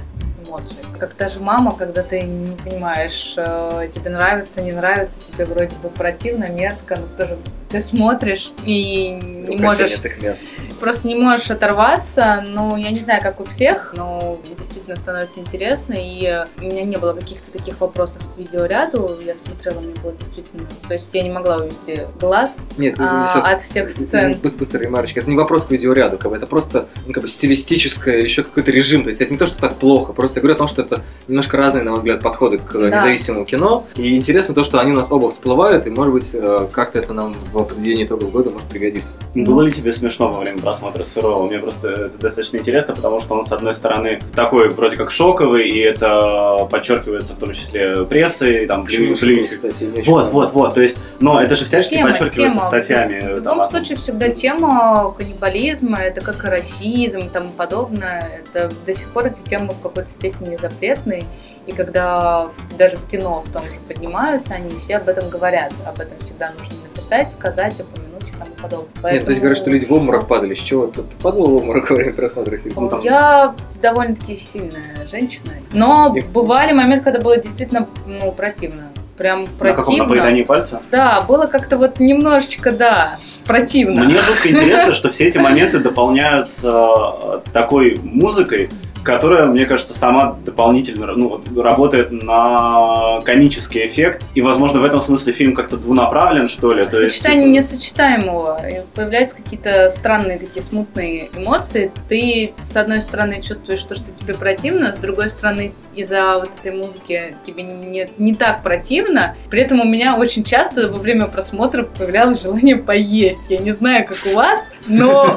эмоций. Как та же мама, когда ты не понимаешь, э, тебе нравится, не нравится, тебе вроде бы противно, мерзко, но тоже ты смотришь и не Ну, можешь их мяса. просто не можешь оторваться. Ну, я не знаю, как у всех, но действительно становится интересно. И у меня не было каких-то таких вопросов к видеоряду. Я смотрела, мне было действительно... То есть я не могла увести глаз Нет, а, сейчас от всех сцен. Быстро, быстро ремарочка. Это не вопрос к видеоряду, как бы это просто ну, как бы стилистическое, еще какой-то режим. То есть это не то, что так плохо. Просто я говорю о том, что это немножко разные, на мой взгляд, подходы к Да. независимому кино. И интересно то, что они у нас оба всплывают, и может быть э, как-то это нам в определении итогов года может пригодиться. Было ли тебе смешно во время просмотра сырого? Мне просто это достаточно интересно, потому что он, с одной стороны, такой вроде как шоковый, и это подчеркивается в том числе прессой, там, не очень Вот, вот, вот. То есть, но это же всячески Тема, подчеркивается тема. статьями. В любом случае всегда тема каннибализма, это как и расизм и тому подобное. Это до сих пор эти темы в какой-то степени запретные. И когда даже в кино в том же поднимаются, они все об этом говорят. Об этом всегда нужно написать, сказать, упомянуть и тому подобное. Нет, то есть говорят, что люди в обморок падали. С чего? Ты, ты падал в обморок во время просмотра фильма? Ну, там- Я довольно-таки сильная женщина. Но И- бывали моменты, когда было действительно ну, противно. Прям каком? На противно. поедании пальца? Да, было как-то вот немножечко, да, противно. Мне [laughs] жутко интересно, что все эти моменты дополняются э, такой музыкой, которая, мне кажется, сама дополнительно ну, вот, работает на комический эффект. И, возможно, в этом смысле фильм как-то двунаправлен, что ли. То есть, Сочетание типа, несочетаемого. Появляются какие-то странные такие смутные эмоции. Ты, с одной стороны, чувствуешь то, что тебе противно, с другой стороны, из-за вот этой музыки тебе не, не так противно. При этом у меня очень часто во время просмотра появлялось желание поесть. Я не знаю, как у вас, но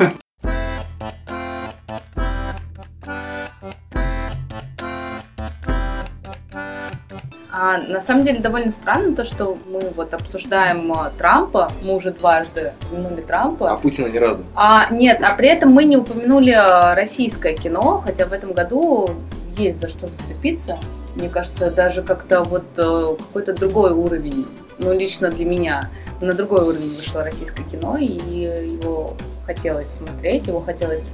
А, на самом деле довольно странно то, что мы вот обсуждаем а, Трампа, мы уже дважды упомянули А Трампа. Путина ни разу. А, нет, а при этом мы не упомянули а, российское кино, хотя в этом году есть за что зацепиться. Мне кажется, даже как-то вот э, какой-то другой уровень, ну лично для меня, на другой уровень вышло российское кино, и его хотелось смотреть, его хотелось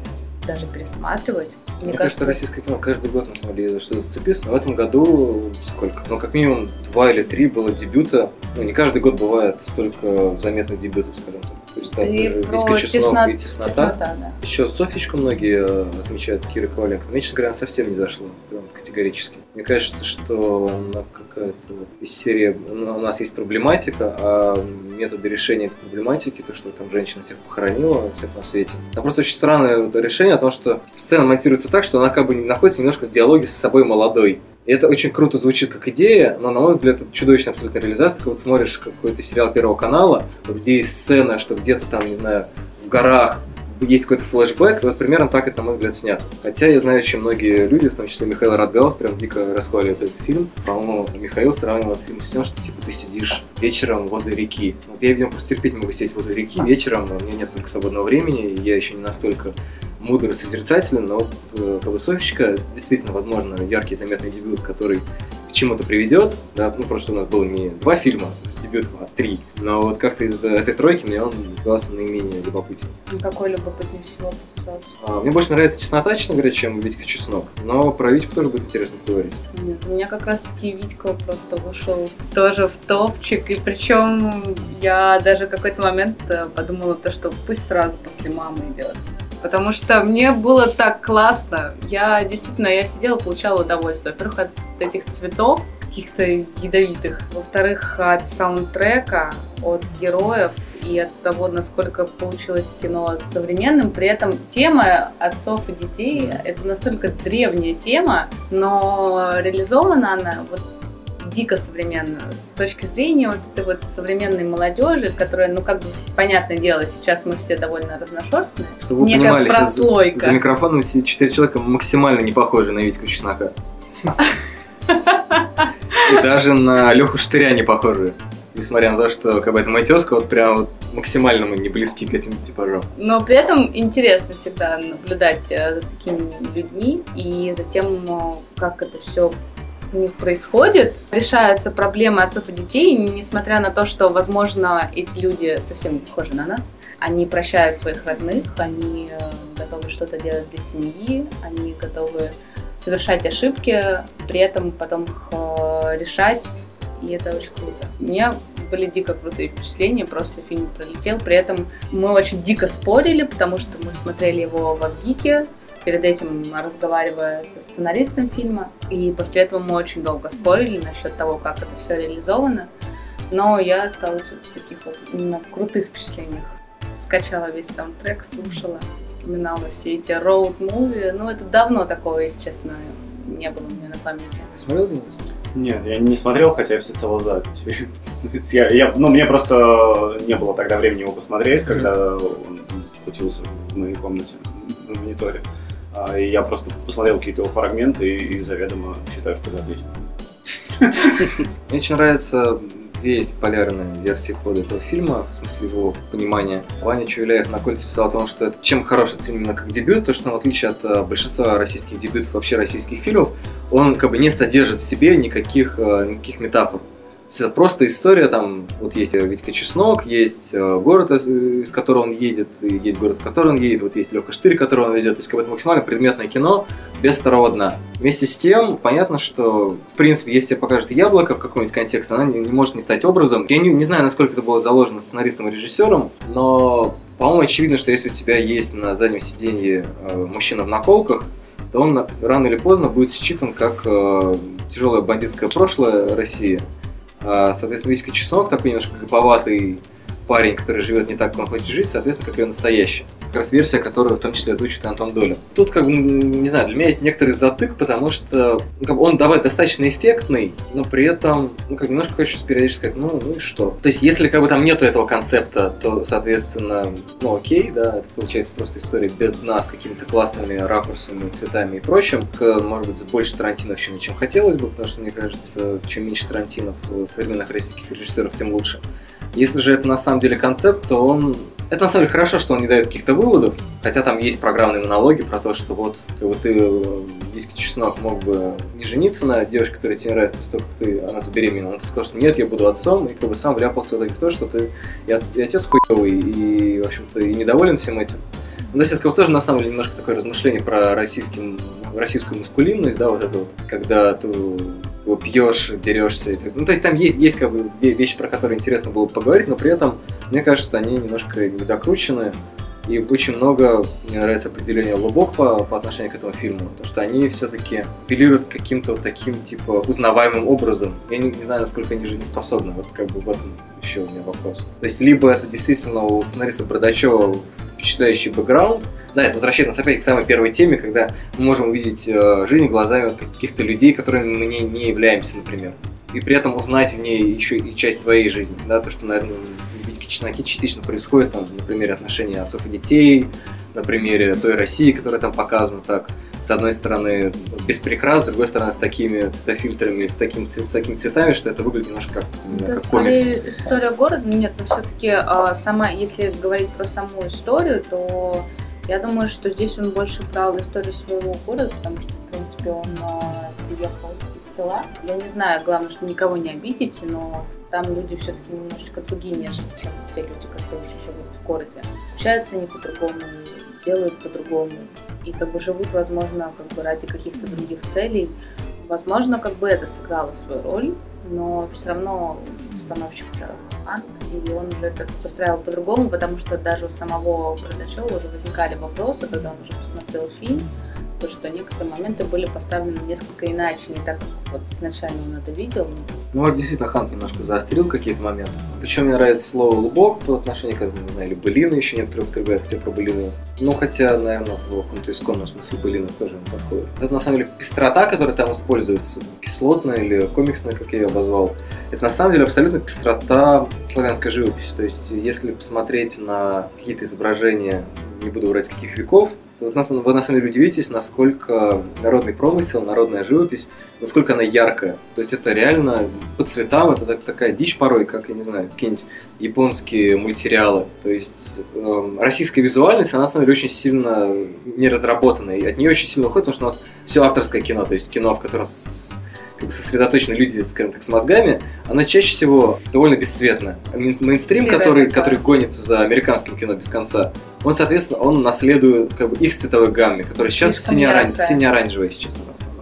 даже пересматривать. Мне, кажется, российское кино каждый год на самом деле что зацепился. Но в этом году сколько? Ну, как минимум два или три было дебюта. Ну, не каждый год бывает столько заметных дебютов, скажем так. То есть там Ты даже про и теснота. теснота, да. Еще Софичку многие э, отмечают Кира Коваленко. Мне, честно говоря, она совсем не зашло. Прям категорически. Мне кажется, что она какая-то из серии... ну, У нас есть проблематика, а методы решения этой проблематики, то, что там женщина всех похоронила, всех на свете. Там просто очень странное вот решение о том, что сцена монтируется так, что она как бы находится немножко в диалоге с собой молодой. И это очень круто звучит как идея, но, на мой взгляд, это чудовищная абсолютно реализация. Ты вот смотришь какой-то сериал Первого канала, вот где есть сцена, что где-то там, не знаю, в горах есть какой-то флешбэк, вот примерно так это, на мой взгляд, снято. Хотя я знаю, очень многие люди, в том числе Михаил Радгаус, прям дико расхваливает этот фильм. По-моему, Михаил сравнивал этот фильм с тем, что типа ты сидишь вечером возле реки. Вот я, видимо, просто терпеть не могу сидеть возле реки вечером, у меня нет столько свободного времени, и я еще не настолько мудр и созерцателен, но вот э, как бы Софичка действительно, возможно, яркий заметный дебют, который к чему-то приведет. Да, ну, просто у нас было не два фильма с дебютом, а три. Но вот как-то из этой тройки мне он казался наименее любопытен. Ну, Какой любопытнее всего показался. А, Мне больше нравится чеснота, честно говоря, чем Витька Чеснок. Но про Витьку тоже будет интересно поговорить. Нет, у меня как раз-таки Витька просто вышел тоже в топчик, и причем я даже в какой-то момент э, подумала то, что пусть сразу после мамы идет. Потому что мне было так классно. Я действительно, я сидела, получала удовольствие. Во-первых, от этих цветов каких-то ядовитых. Во-вторых, от саундтрека, от героев и от того, насколько получилось кино современным. При этом тема отцов и детей — это настолько древняя тема, но реализована она вот дико современно. С точки зрения вот этой вот современной молодежи, которая, ну, как бы, понятное дело, сейчас мы все довольно разношерстные. Чтобы вы Некая понимали, за, прослойка. за микрофоном сидят четыре человека максимально не похожи на Витьку Чеснока. И даже на Леху Штыря не похожи. Несмотря на то, что как бы это моя тезка, вот прям вот максимально мы не близки к этим типажам. Но при этом интересно всегда наблюдать э, за такими людьми и за тем, э, как это все у них происходит. Решаются проблемы отцов и детей, несмотря на то, что, возможно, эти люди совсем не похожи на нас. Они прощают своих родных, они э, готовы что-то делать для семьи, они готовы совершать ошибки, при этом потом их э, решать, и это очень круто. У меня были дико крутые впечатления, просто фильм пролетел. При этом мы очень дико спорили, потому что мы смотрели его в Авгике, перед этим разговаривая со сценаристом фильма. И после этого мы очень долго спорили насчет того, как это все реализовано. Но я осталась вот в таких вот именно крутых впечатлениях. Скачала весь саундтрек, слушала, вспоминала все эти роуд-муви. Ну, это давно такого, если честно, не было у меня на памяти. Ты смотрел Денис? Нет, я не смотрел, хотя я всецело за. [laughs] Я, я- ну, мне просто не было тогда времени его посмотреть, когда он крутился в моей комнате на мониторе. А, я просто посмотрел какие-то его фрагменты и, и заведомо считаю, что это отлично. [laughs] Мне очень нравятся две есть полярные версии хода этого фильма, в смысле его понимания. Ваня Чуляев на кольце писал о том, что это, чем хорош этот фильм именно как дебют, то что он, в отличие от э, большинства российских дебютов, вообще российских фильмов, он как бы не содержит в себе никаких, э, никаких метафор. Это просто история, там, вот есть э, Витька Чеснок, есть э, город, из, из которого он едет, есть город, в который он едет, вот есть Леха Штырь, которого он везет. То есть как бы это максимально предметное кино, без второго дна. Вместе с тем, понятно, что, в принципе, если тебе покажет яблоко в каком-нибудь контексте, она не, не может не стать образом. Я не, не знаю, насколько это было заложено сценаристом и режиссером, но, по-моему, очевидно, что если у тебя есть на заднем сиденье э, мужчина в наколках, то он рано или поздно будет считан как э, тяжелое бандитское прошлое России. А, соответственно, Витька Чеснок такой немножко гоповатый парень, который живет не так, как он хочет жить, соответственно, как ее настоящий. Как версия, которую в том числе озвучивает Антон Долин. Тут, как бы, не знаю, для меня есть некоторый затык, потому что ну, как бы он давай достаточно эффектный, но при этом, ну, как немножко хочется периодически сказать, ну, ну и что? То есть, если как бы там нету этого концепта, то, соответственно, ну, окей, да, это получается просто история без дна с какими-то классными ракурсами, цветами и прочим. К, может быть, больше Тарантиновщины, чем хотелось бы, потому что, мне кажется, чем меньше Тарантинов в современных российских режиссерах, тем лучше. Если же это на самом деле концепт, то он... Это на самом деле хорошо, что он не дает каких-то выводов, хотя там есть программные монологи про то, что вот как бы ты, э, Витька Чеснок, мог бы не жениться на девушке, которая тебе нравится, как ты, она забеременела. Он сказал, что нет, я буду отцом, и как бы сам вляпался в итоге в то, что ты и, от- и отец хуёвый, и, в общем-то, и недоволен всем этим. Ну, то есть это тоже на самом деле немножко такое размышление про российский, российскую маскулинность, да, вот это вот, когда ты его пьешь, дерешься. И так. Ну, то есть там есть, есть как бы ве- вещи, про которые интересно было бы поговорить, но при этом, мне кажется, они немножко недокручены. И очень много, мне нравится определение Лубок по, по отношению к этому фильму, потому что они все-таки апеллируют каким-то вот таким, типа, узнаваемым образом. Я не, не знаю, насколько они жизнеспособны, вот как бы в этом еще у меня вопрос. То есть, либо это действительно у сценариста Бродачева впечатляющий бэкграунд, да, это возвращает нас опять к самой первой теме, когда мы можем увидеть э, жизнь глазами каких-то людей, которыми мы не, не являемся, например. И при этом узнать в ней еще и часть своей жизни, да, то, что, наверное, в «Витьке Чесноке» частично происходит, там, на примере отношений отцов и детей, на примере той России, которая там показана так, с одной стороны, без прикрас, с другой стороны, с такими цветофильтрами, с, таким, с такими цветами, что это выглядит немножко как, не знаю, как комикс. история города. Нет, но все-таки сама, если говорить про саму историю, то я думаю, что здесь он больше брал историю своего города, потому что, в принципе, он а, приехал из села. Я не знаю, главное, что никого не обидите, но там люди все-таки немножечко другие, нежели чем те люди, которые уже живут в городе. Общаются они по-другому, делают по-другому. И как бы живут, возможно, как бы ради каких-то других целей. Возможно, как бы это сыграло свою роль, но все равно установщик Хан, и он уже это построил по-другому, потому что даже у самого Бардачева уже возникали вопросы, когда он уже посмотрел фильм, то, что некоторые моменты были поставлены несколько иначе, не так, как вот изначально он это видел. Ну, вот действительно, Хант немножко заострил какие-то моменты. Причем мне нравится слово «лубок» по отношению к этому, не знаю, или «былина» еще некоторые употребляют, хотя про былину. Ну, хотя, наверное, в каком-то исконном смысле «былина» тоже не подходит. Это, на самом деле, пестрота, которая там используется, кислотная или комиксная, как я ее обозвал, это, на самом деле, абсолютно пестрота славянской живописи. То есть, если посмотреть на какие-то изображения, не буду врать, каких веков, вот нас- вы на самом деле удивитесь, насколько народный промысел, народная живопись насколько она яркая. То есть это реально по цветам, это так- такая дичь порой, как, я не знаю, какие-нибудь японские мультсериалы. То есть эм, российская визуальность, она на самом деле очень сильно не разработана, и от нее очень сильно уходит, потому что у нас все авторское кино, то есть кино, в котором как бы сосредоточены люди, скажем так, с мозгами, оно чаще всего довольно бесцветное. А мейн- Мейнстрим, Серое который, который гонится за американским кино без конца, он, соответственно, он наследует как бы их цветовой гамме, которая сейчас сине-оранжевая сейчас она в основном.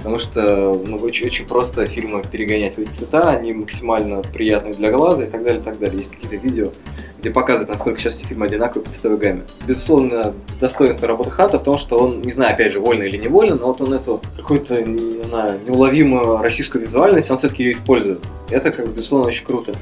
Потому что ну, очень, очень просто фильмы перегонять в эти цвета, они максимально приятные для глаза и так далее, и так далее. Есть какие-то видео, где показывают, насколько сейчас все фильмы одинаковые по цветовой гамме. Безусловно, достоинство работы Ханта в том, что он, не знаю, опять же, вольно или невольно, но вот он эту какую-то, не знаю, неуловимую российскую визуальность, он все-таки ее использует. Это, как бы, безусловно, очень круто.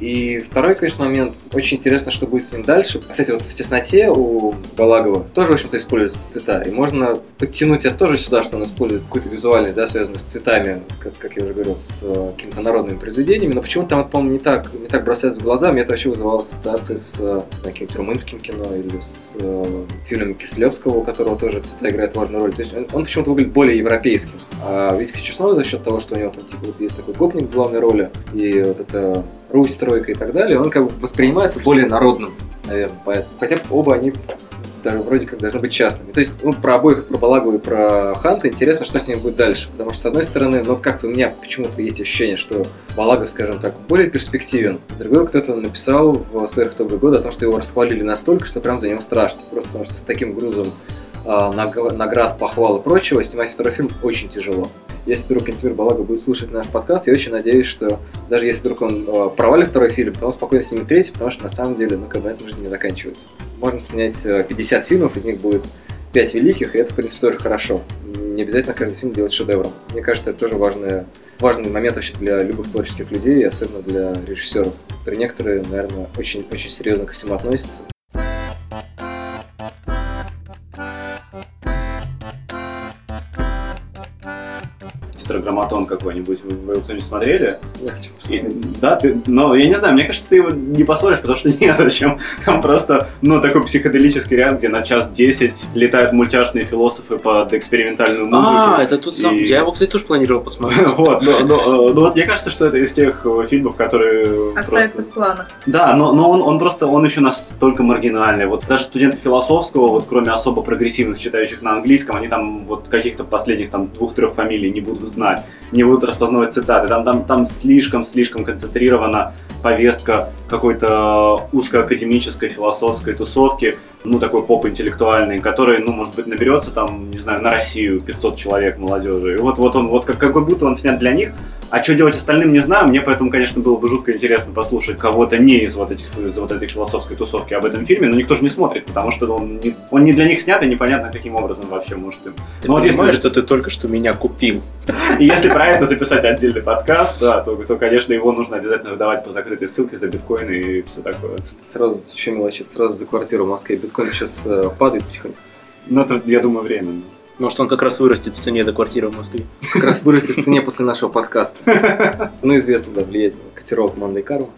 И второй, конечно, момент, очень интересно, что будет с ним дальше. Кстати, вот в тесноте у Балагова тоже, в общем-то, используются цвета. И можно подтянуть это тоже сюда, что он использует какую-то визуальность, да, связанную с цветами, как, как я уже говорил, с э, какими-то народными произведениями. Но почему-то там, по-моему, не так, не так бросается в глаза. Мне это вообще вызывало ассоциации с э, каким-то румынским кино или с э, фильмом Кислевского, у которого тоже цвета играют важную роль. То есть он, он почему-то выглядит более европейским. А Витька Честной за счет того, что у него там типа, есть такой гопник в главной роли, и вот это Русь, стройка и так далее, он как бы воспринимается более народным, наверное, поэтому. Хотя оба они даже вроде как должны быть частными. То есть, ну, про обоих, про Балагу и про Ханта интересно, что с ними будет дальше. Потому что, с одной стороны, ну, как-то у меня почему-то есть ощущение, что Балагов, скажем так, более перспективен. С другой, кто-то написал в своих итоговых годы о том, что его расхвалили настолько, что прям за него страшно. Просто потому что с таким грузом наг- наград, похвал и прочего снимать второй фильм очень тяжело. Если вдруг Кантемир Балага будет слушать наш подкаст, я очень надеюсь, что даже если вдруг он э, провалит второй фильм, то он спокойно снимет третий, потому что на самом деле, ну, как бы на этом жизнь не заканчивается. Можно снять э, 50 фильмов, из них будет 5 великих, и это, в принципе, тоже хорошо. Не обязательно каждый фильм делать шедевром. Мне кажется, это тоже важный, важный момент вообще для любых творческих людей, особенно для режиссеров, которые некоторые, наверное, очень, очень серьезно ко всему относятся. Тетраграмматон какой-нибудь. Вы, вы его кто-нибудь смотрели? Я хочу посмотреть. да, ты, но я не знаю, мне кажется, ты его не посмотришь, потому что [laughs] нет, зачем. Там просто, ну, такой психоделический ряд, где на час 10 летают мультяшные философы под экспериментальную музыку. А, это тот самый. И- Я его, кстати, тоже планировал посмотреть. [laughs] Вот, но, э, ну вот мне кажется, что это из тех э, фильмов, которые Остается в планах. Да, но, он просто, он еще настолько маргинальный. Вот даже студенты философского, вот кроме особо прогрессивных, читающих на английском, они там вот каких-то последних там двух-трех фамилий не будут знать, не будут распознавать цитаты. Там, там, там слишком-слишком концентрирована повестка какой-то узкоакадемической философской тусовки, ну, такой поп-интеллектуальный, который, ну, может быть, наберется там, не знаю, на Россию 500 человек молодежи. И вот, вот он, вот как, как будто он снят для них, а что делать остальным, не знаю. Мне поэтому, конечно, было бы жутко интересно послушать кого-то не из вот, этих, из вот этой философской тусовки об этом фильме, но никто же не смотрит, потому что он не, он не для них снят, и непонятно, каким образом вообще может им. Ты Ну, вот понимаешь, если- что ты только что меня купил. [laughs] И если про это записать отдельный подкаст, да, то, то, конечно, его нужно обязательно выдавать по закрытой ссылке за биткоины и все такое. Сразу, еще мелочи, сразу за квартиру в Москве. Биткоин сейчас э, падает потихоньку. Но это, я думаю, временно. Может, он как раз вырастет в цене до квартиры в Москве. Как раз вырастет в цене после нашего подкаста. [laughs] Ну, известно, да, влиятельный котировок Монday Карма.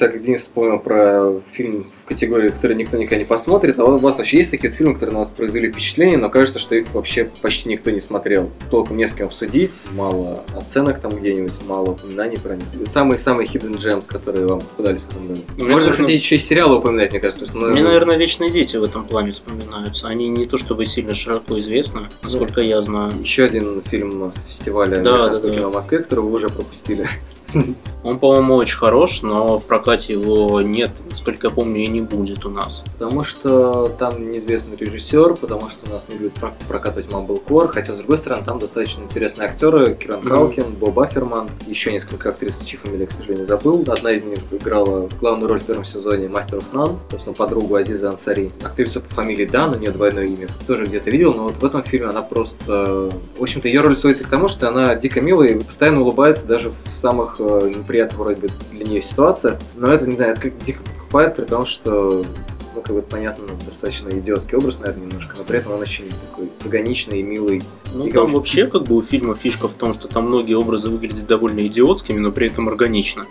Так, как Денис вспомнил про фильм в категории, который никто никогда не посмотрит, а у вас вообще есть такие фильмы, которые на вас произвели впечатление, но кажется, что их вообще почти никто не смотрел. Толком не с кем обсудить, мало оценок там где-нибудь, мало упоминаний про них. Самые-самые hidden gems, которые вам попадались в этом году. Можно, кажется, кстати, еще и сериалы упоминать, мне кажется. то есть, ну, Мне, наверное, вечные дети в этом плане вспоминаются. Они не то чтобы сильно широко известны, насколько я знаю. Еще один фильм с фестиваля Да, да, да. кино в Москве, который вы уже пропустили. [laughs] Он, по-моему, очень хорош, но в прокате его нет, насколько я помню, и не будет у нас. Потому что там неизвестный режиссер, потому что у нас не любят про- прокатывать Mumblecore, хотя, с другой стороны, там достаточно интересные актеры, Киран Мгм. Каукин, Боб Афферман, еще несколько актрис, чьи фамилии, к сожалению, забыл. Одна из них играла главную роль в первом сезоне Мастер of None, собственно, подругу Азиза Ансари. Актрису по фамилии Дан, у нее двойное имя, тоже где-то видел, но вот в этом фильме она просто... В общем-то, ее роль сводится к тому, что она дико милая и постоянно улыбается даже в самых э, неприятных вроде бы для нее ситуациях. Но это, не знаю, это как дико подкупает, при том, что ну, как бы понятно, достаточно идиотский образ, наверное, немножко, но при этом он очень такой органичный и милый. Ну, И там как- вообще, как бы, у фильма фишка в том, что там многие образы выглядят довольно идиотскими, но при этом органично.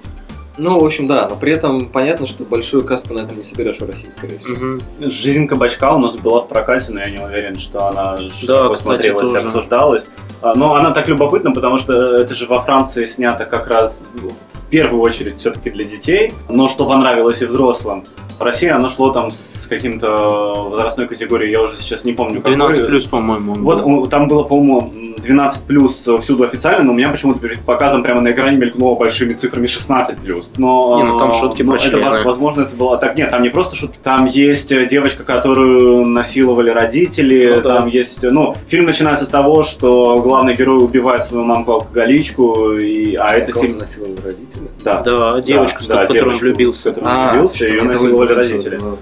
Ну, в общем, да, но при этом понятно, что большую касту на этом не соберешь в России, скорее всего. Мгм. Жизнь кабачка у нас была в прокате, но я не уверен, что она кстати, смотрелась и тоже. обсуждалась. А, Но она так любопытна, потому что это же во Франции снято как раз в первую очередь все-таки для детей, но что понравилось и взрослым. В России оно шло там с каким-то возрастной категорией, я уже сейчас не помню. какой. 12 плюс, по-моему. он Вот был. он- там было, по-моему, 12 плюс всюду официально, но у меня почему-то перед показом прямо на экране мелькнуло большими цифрами 16 плюс. Но, Не, ну там шутки но это, члены. возможно, это было так. Нет, там не просто шутки. Там есть э, девочка, которую насиловали родители. Ну да. там есть. Ну, фильм начинается с того, что главный герой убивает свою мамку-алкоголичку, и, а это Кого-то фильм. насиловали родители. Да. Да, девочку, да, в которую он девочку, влюбился. в которую он влюбился, что ее это насиловали вызвало родители. отсюда.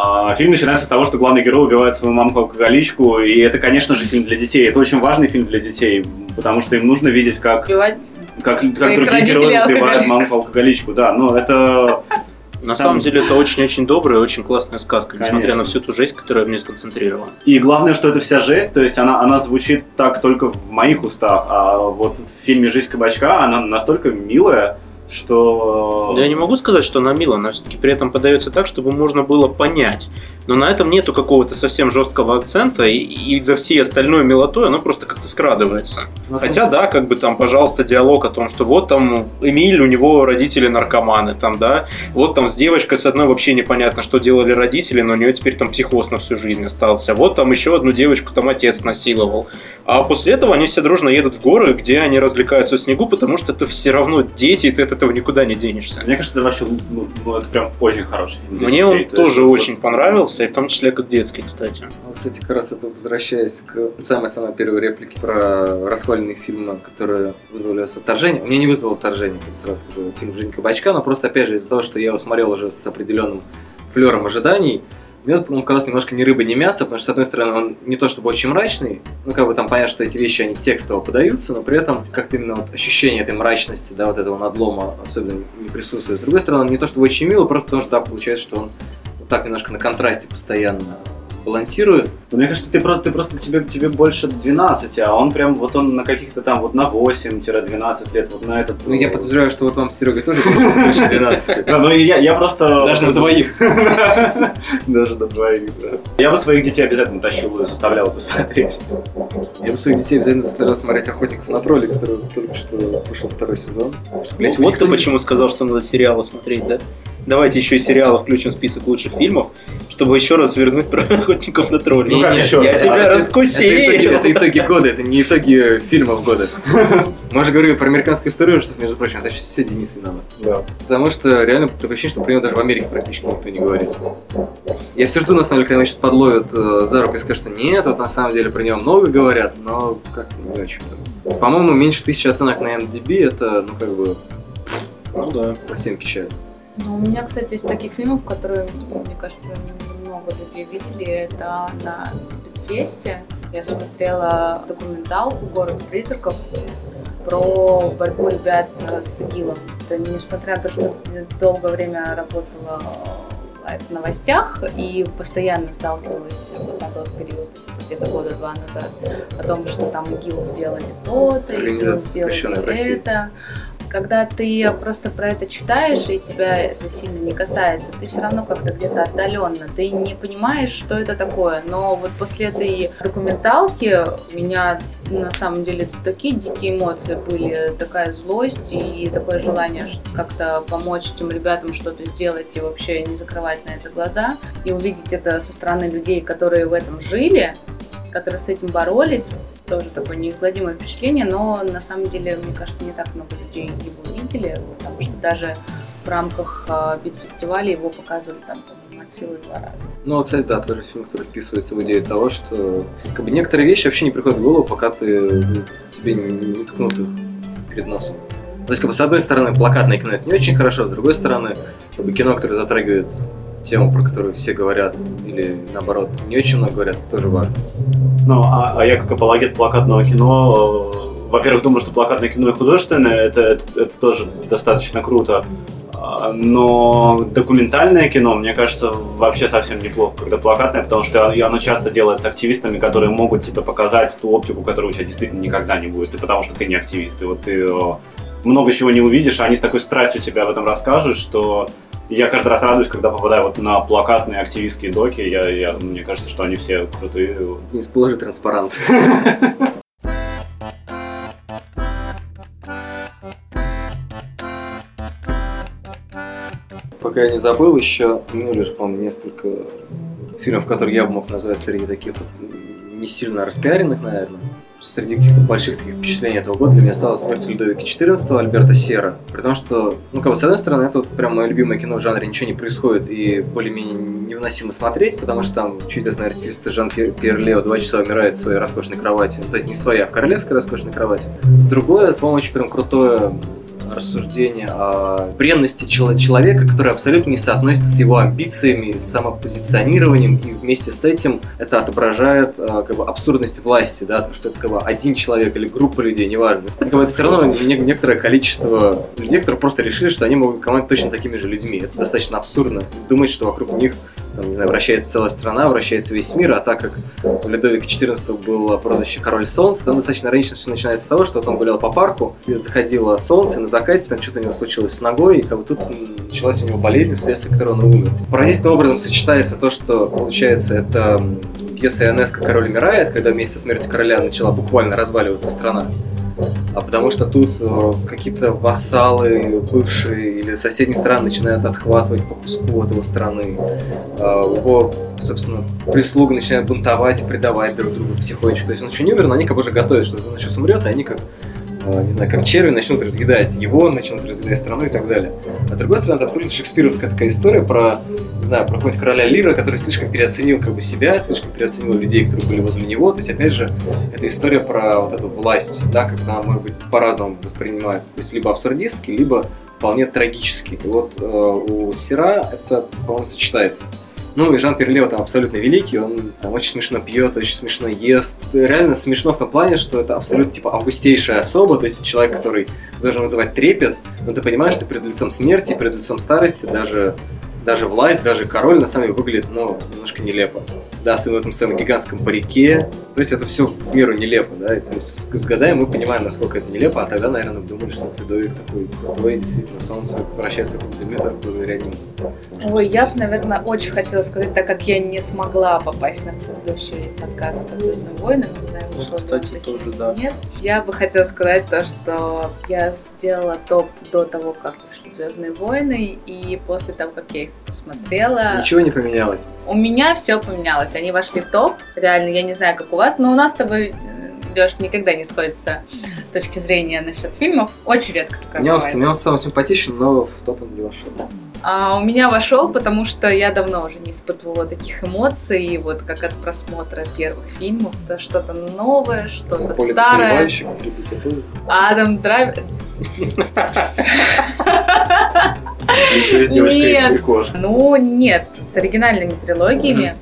А фильм начинается с того, что главный герой убивает свою мамку-алкоголичку, и это, конечно же, фильм для детей. Это очень важный фильм для детей, потому что им нужно видеть, как, Убивать как, как другие герои убивают мамку-алкоголичку. Да, но это... [laughs] На Там- самом деле это очень-очень добрая и очень классная сказка, несмотря Конечно. на всю ту жесть, которая в ней сконцентрирована. И главное, что это вся жесть, то есть она, она звучит так только в моих устах, а вот в фильме «Жизнь кабачка» она настолько милая, что... Я не могу сказать, что она милая, она все-таки при этом подается так, чтобы можно было понять. Но на этом нету какого-то совсем жесткого акцента, и, и за всей остальной милотой оно просто как-то скрадывается. Ну, Хотя, да, как бы там, пожалуйста, диалог о том, что вот там Эмиль, у него родители наркоманы, там, да, вот там с девочкой с одной вообще непонятно, что делали родители, но у нее теперь там психоз на всю жизнь остался. Вот там еще одну девочку там отец насиловал. А после этого они все дружно едут в горы, где они развлекаются в снегу, потому что это все равно дети, и ты от этого никуда не денешься. Мне кажется, это вообще ну, ну, это прям очень хороший фильм. Мне он тоже вот- очень понравился, и в том числе как детский, кстати. Вот, кстати, как раз это возвращаясь к самой-самой первой реплике про расхваленные фильмы, которые вызвали у вас отторжение. У меня не вызвало отторжение, как сразу скажу, фильм «Жизнь кабачка», но просто, опять же, из-за того, что я его смотрел уже с определенным флером ожиданий, мне он казался немножко ни рыба, ни мясо, потому что, с одной стороны, он не то чтобы очень мрачный, ну, как бы там понятно, что эти вещи, они текстово подаются, но при этом как-то именно вот ощущение этой мрачности, да, вот этого надлома особенно не присутствует. С другой стороны, он не то чтобы очень милый, просто потому что, да, получается, что он вот так немножко на контрасте постоянно балансирует. Ну, Мне кажется, ты просто, ты просто тебе, тебе больше 12, а он прям вот он на каких-то там вот на 8-12 лет, вот на этот... Ну, я подозреваю, что вот вам с Серегой тоже [laughs] больше 12. Да, ну, я, я просто... Даже на двоих. [laughs] Даже на двоих, да. Я бы своих детей обязательно тащил и заставлял это смотреть. Я бы своих детей обязательно заставлял смотреть «Охотников на тролли», который только что вышел второй сезон. Его вот ты почему сказал, что надо сериалы смотреть, да? Давайте еще и сериалы включим в список лучших фильмов, чтобы еще раз вернуть [laughs] про охотников на троллей. Ну как еще? Я тебя это- раскусил. Это итоги, это итоги года, это не итоги фильмов года. [laughs] Мы же говорили про американскую историю ужасов, между прочим, это сейчас все Денис Винамов. Да. Потому что реально такое ощущение, что про него даже в Америке практически никто не говорит. Я все жду, на самом деле, когда меня сейчас подловят э, за руку и скажут, что нет, вот на самом деле про него много говорят, но как-то не очень. По-моему, меньше тысячи оценок на IMDb, это, ну, как бы, Ну да. совсем печально. Ну, у меня, кстати, из таких фильмов, которые, мне кажется, много людей видели, это на Битфесте. Я смотрела документалку «Город призраков» про борьбу ребят э, с ИГИЛом. Это несмотря на то, что долгое время работала в новостях и постоянно сталкивалась вот на тот период, где-то года два назад, о том, что там ИГИЛ сделали то-то, ИГИЛ сделали это. Когда ты просто про это читаешь, и тебя это сильно не касается, ты все равно как-то где-то отдаленно, ты не понимаешь, что это такое. Но вот после этой документалки у меня на самом деле такие дикие эмоции были, такая злость и такое желание как-то помочь этим ребятам что-то сделать и вообще не закрывать на это глаза. И увидеть это со стороны людей, которые в этом жили, которые с этим боролись, тоже такое неизгладимое впечатление, но на самом деле, мне кажется, не так много людей его видели, потому что даже в рамках а, бит-фестиваля его показывали там, по-моему, от силы два раза. Ну, кстати, да, тоже фильм, который вписывается в идею того, что как бы некоторые вещи вообще не приходят в голову, пока ты тебе не, не ткнут их перед носом. То есть, как бы, с одной стороны, плакатное кино это не очень хорошо, с другой стороны, как бы, кино, которое затрагивает тему, про которую все говорят, или наоборот, не очень много говорят, тоже важно. Ну, а, а я как апологет плакатного кино, э, во-первых, думаю, что плакатное кино и художественное, это, это, это тоже достаточно круто. А, Но документальное кино, мне кажется, вообще совсем неплохо, когда плакатное, потому что оно часто делается активистами, которые могут тебе показать ту оптику, которая у тебя действительно никогда не будет, и потому что ты не активист. И вот ты э, много чего не увидишь, а они с такой страстью тебе об этом расскажут, что я каждый раз радуюсь, когда попадаю вот на плакатные активистские доки. Я, я, мне кажется, что они все крутые. Денис, положи транспарант. Пока я не забыл, еще упомянули же, по-моему, несколько фильмов, которые я бы мог назвать среди таких вот не сильно распиаренных, наверное. Среди каких-то больших таких впечатлений этого года для меня стала «Смерть Людовика XIV» Альберта Сера. При том, что, ну, как бы, с одной стороны, это вот прям мое любимое кино в жанре «Ничего не происходит» и более-менее невыносимо смотреть, потому что там чудесный артист Жан Пьер Пьер Лео два часа умирает в своей роскошной кровати. Ну, то есть не своя, а в королевской роскошной кровати. С другой, это, по-моему, очень прям крутое рассуждение о бренности чело- человека, который абсолютно не соотносится с его амбициями, с самопозиционированием, и вместе с этим это отображает э, как бы абсурдность власти, да, то, что это как бы один человек или группа людей, неважно. И, как бы, это все равно не- некоторое количество людей, которые просто решили, что они могут командовать точно такими же людьми. Это достаточно абсурдно. Думать, что вокруг них там, не знаю, вращается целая страна, вращается весь мир, а так как у Людовика XIV было прозвище Король Солнца, там достаточно иронично все начинается с того, что вот он гулял по парку, и заходило солнце, и на закате там что-то у него случилось с ногой, и как бы тут началась у него болезнь, вследствие которой он умер. Поразительным образом сочетается то, что, получается, это пьеса Ионеско «Король умирает», когда вместе со смертью короля начала буквально разваливаться страна. А потому что тут э, какие-то вассалы бывшие или соседние страны начинают отхватывать по куску от его страны. Э, его, собственно, прислуга начинает бунтовать и предавать друг друга потихонечку. То есть он еще не умер, но они как бы уже готовят, что он сейчас умрет, и они как не знаю, как черви начнут разъедать его, начнут разъедать страну и так далее. А с другой стороны, это абсолютно шекспировская такая история про, не знаю, про какого-нибудь короля Лира, который слишком переоценил как бы себя, слишком переоценил людей, которые были возле него. То есть, опять же, это история про вот эту власть, да, как она может быть по-разному воспринимается. То есть, либо абсурдистски, либо вполне трагически. И вот э, у Сера это, по-моему, сочетается. Ну и Жан Перлео там абсолютно великий, он там очень смешно пьет, очень смешно ест. Реально смешно в том плане, что это абсолютно типа августейшая особа, то есть человек, который должен вызывать трепет, но ты понимаешь, что перед лицом смерти, перед лицом старости даже даже власть, даже король на самом деле выглядит, ну, немножко нелепо. Да, особенно в этом самом гигантском парике. То есть это все в меру нелепо, да. И, то есть с, годами мы понимаем, насколько это нелепо, а тогда, наверное, думали, что Людовик такой крутой, действительно, солнце вращается вокруг Земли только благодаря нему. Ой, я бы, наверное, очень хотела сказать, так как я не смогла попасть на предыдущий подкаст по Звездным войнам, не знаю, Ну, кстати, тоже, да. Нет. Я бы хотела сказать то, что я сделала топ до того, как вышли Звездные войны, и после того, как я их посмотрела, Ничего не поменялось. у меня все поменялось. Они вошли в топ. Реально, я не знаю, как у вас, но у нас с тобой, Леш, никогда не сходится точки зрения насчет фильмов. Очень редко такое Мне он, бывает. мне он самый симпатичный, но в топ он не вошел. А у меня вошел, потому что я давно уже не испытывала таких эмоций, и вот как от просмотра первых фильмов, это что-то новое, что-то Поле старое. Адам Драйвер. Нет. Ну, нет, с оригинальными трилогиями.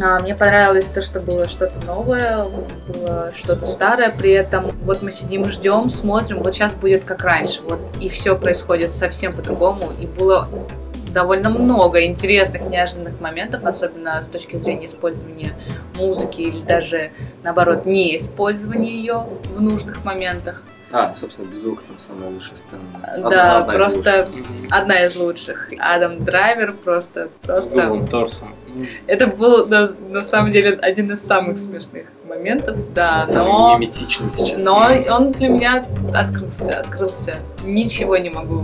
А, мне понравилось то, что было что-то новое, было что-то старое, при этом. Вот мы сидим, ждем, смотрим, вот сейчас будет как раньше, вот и все происходит совсем по-другому, и было довольно много интересных, неожиданных моментов, особенно с точки зрения использования музыки или даже, наоборот, не использования ее в нужных моментах. А, собственно, без звука там самая лучшая сцена. да, Одна- одна из просто лучших. одна из лучших. Адам Драйвер просто, С просто голым торсом. Это был на, на самом деле один из самых смешных моментов, да, Самый но, миметичный сейчас. но он для меня открылся, открылся. Ничего не могу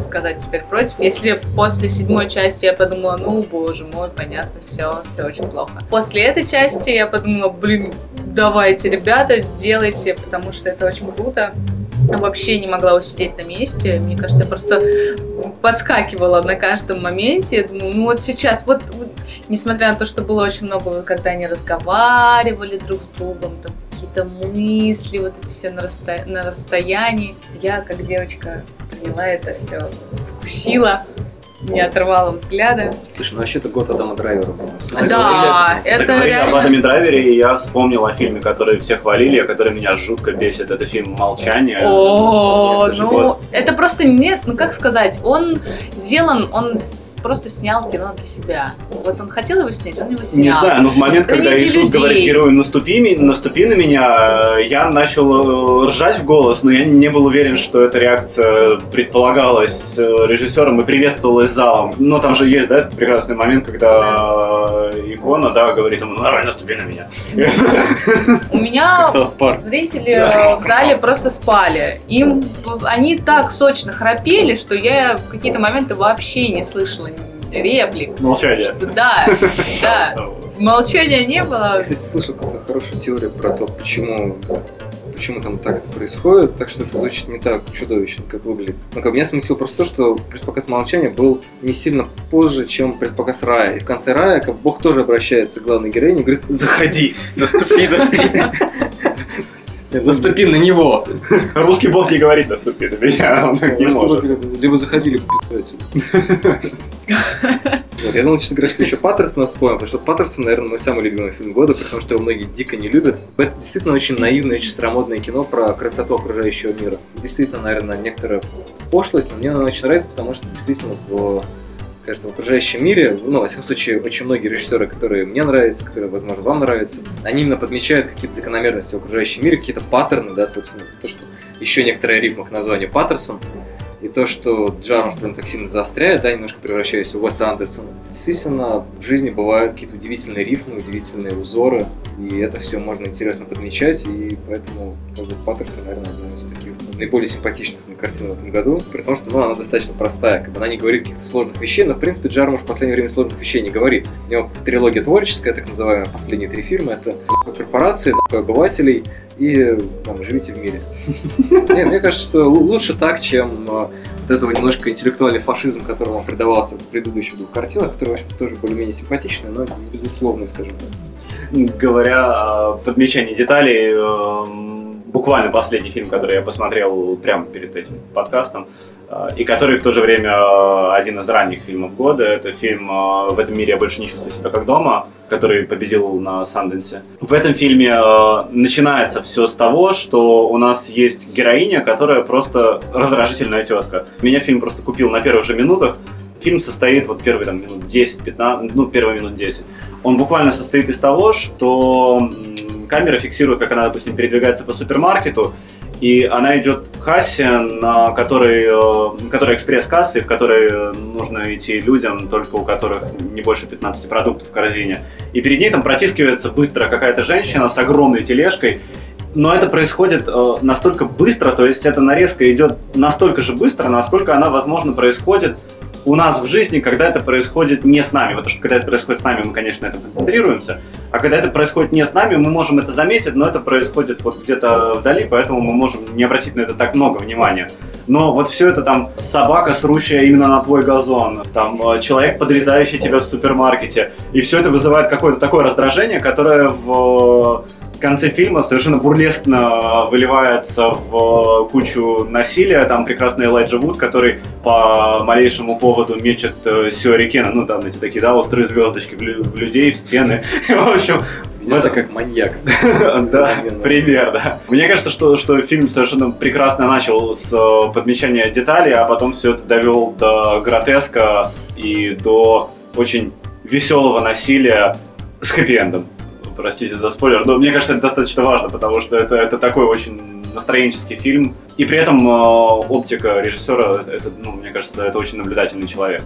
сказать теперь против. Если после седьмой части я подумала, ну, боже мой, понятно, все, все очень плохо. После этой части я подумала, блин, давайте, ребята, делайте, потому что это очень круто. Вообще не могла усидеть на месте. Мне кажется, я просто подскакивала на каждом моменте. Думаю, ну вот сейчас, вот, вот, несмотря на то, что было очень много, когда они разговаривали друг с другом, там какие-то мысли, вот эти все на, расстоя- на расстоянии. Я, как девочка, поняла это все, вкусила, не отрывала взгляда. Слушай, ну вообще-то год Адама Драйвера. Да, это Заговорили об реально... Адаме Драйвере, и я вспомнил о фильме, который все хвалили, который меня жутко бесит. Это фильм «Молчание». О, Это ну, это просто нет, ну как сказать, он сделан, он просто снял кино для себя. Вот он хотел его снять, он его снял. Не знаю, но в момент, когда Иисус людей. говорит герою «наступи, наступи на меня», я начал э, ржать в голос, но я не был уверен, что эта реакция предполагалась режиссером и приветствовалась залом. Но там же есть, да, этот прекрасный момент, когда э, икона, да, говорит ему «Ну, давай наступи на меня». [laughs] У меня зрители в зале просто спали. Им они так сочно храпели, что я в какие-то моменты вообще не слышала реплик. Молчание. Что да, да, молчания не Я, было. кстати, слышал какую-то хорошую теорию про то, почему почему там так это происходит, так что это звучит не так чудовищно, как выглядит. Но как меня смутило просто то, что предпоказ молчания был не сильно позже, чем предпоказ рая. И в конце рая как Бог тоже обращается к главной героине и говорит, заходи, наступи на Наступи на него. [laughs] Русский бог не говорит «наступи на меня», [laughs] он так не может. Либо заходи, либо пи***й отсюда. [laughs] Вот, Я думал, честно говоря, что еще Паттерсона вспомнил, потому что Паттерсон, наверное, мой самый любимый фильм года, потому что его многие дико не любят. Это действительно очень наивное, очень старомодное кино про красоту окружающего мира. Действительно, наверное, некоторая пошлость, но мне оно очень нравится, потому что действительно в кажется, в окружающем мире, ну, во всяком случае, очень многие режиссеры, которые мне нравятся, которые, возможно, вам нравятся, они именно подмечают какие-то закономерности в окружающем мире, какие-то паттерны, да, собственно, то, что еще некоторая рифма к названию Паттерсон, и то, что Джармуш прям так сильно заостряет, да, немножко превращаясь в Уэса Андерсона. Действительно, в жизни бывают какие-то удивительные рифмы, удивительные узоры, и это все можно интересно подмечать, и поэтому, как бы, Паттерсон, наверное, одна из таких наиболее симпатичных мне картин в этом году, при том, что, ну, она достаточно простая, как бы она не говорит каких-то сложных вещей, но, в принципе, Джармуш в последнее время сложных вещей не говорит. У него трилогия творческая, так называемая, последние три фильма, это корпорации, обывателей, и там, живите в мире. [laughs] Не, мне кажется, что лу- лучше так, чем э, вот этого немножко интеллектуальный фашизм, которому он предавался в предыдущих двух картинах, которые, в общем, тоже более-менее симпатичные, но не безусловные, скажем так. Говоря о подмечании деталей, эм, буквально последний фильм, который я посмотрел прямо перед этим подкастом, э, и который в то же время э, один из ранних фильмов года, это фильм э, «В этом мире я больше не чувствую себя как дома», который победил на Санденсе. В этом фильме начинается все с того, что у нас есть героиня, которая просто раздражительная тетка. Меня фильм просто купил на первых же минутах, Фильм состоит, вот первые там минут 10-15, ну, первые минут 10, он буквально состоит из того, что камера фиксирует, как она, допустим, передвигается по супермаркету, и она идет к кассе, на которой, э, которая экспресс-касса, и в которой э, нужно идти людям, только у которых не больше 15 продуктов в корзине. И перед ней там протискивается быстро какая-то женщина с огромной тележкой, но это происходит э, настолько быстро, то есть эта нарезка идет настолько же быстро, насколько она, возможно, происходит у нас в жизни, когда это происходит не с нами. Потому что когда это происходит с нами, мы, конечно, на этом концентрируемся. А когда это происходит не с нами, мы можем это заметить, но это происходит вот где-то вдали, поэтому мы можем не обратить на это так много внимания. Но вот все это там собака, срущая именно на твой газон, там э, человек, подрезающий тебя в супермаркете, и все это вызывает какое-то такое раздражение, которое в в конце фильма совершенно бурлескно выливается в кучу насилия. Там прекрасный Элайджа Вуд, который по малейшему поводу мечет э, сюрикена, ну там эти такие, да, острые звездочки в, лю- в людей, в стены. [laughs] В общем, Ведется в- как маньяк. [laughs] да, пример, да. Мне кажется, что, что фильм совершенно прекрасно начал с э, подмечания деталей, а потом все это довел до гротеска и до очень веселого насилия с хэппи-эндом. Простите за спойлер, но мне кажется, это достаточно важно, потому что это, это такой очень настроенческий фильм. И при этом э, оптика режиссера, это, ну, мне кажется, это очень наблюдательный человек.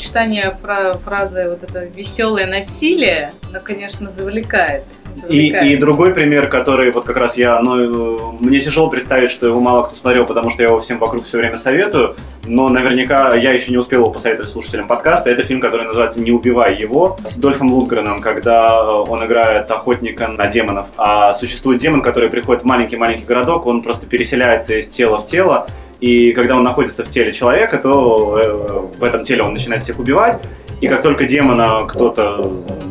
Сочетание фра- фразы вот это веселое насилие, ну, конечно, завлекает. И, завлекает. и другой пример, который вот как раз я, ну, мне тяжело представить, что его мало кто смотрел, потому что я его всем вокруг все время советую, но наверняка я еще не успел его посоветовать слушателям подкаста. Это фильм, который называется «Не убивай его» с Дольфом Лундгреном, когда э, он играет охотника на демонов. А существует демон, который приходит в маленький-маленький городок, он просто переселяется из тела в тело, и когда он находится в теле человека, то э, в этом теле он начинает всех убивать. И как только демона кто-то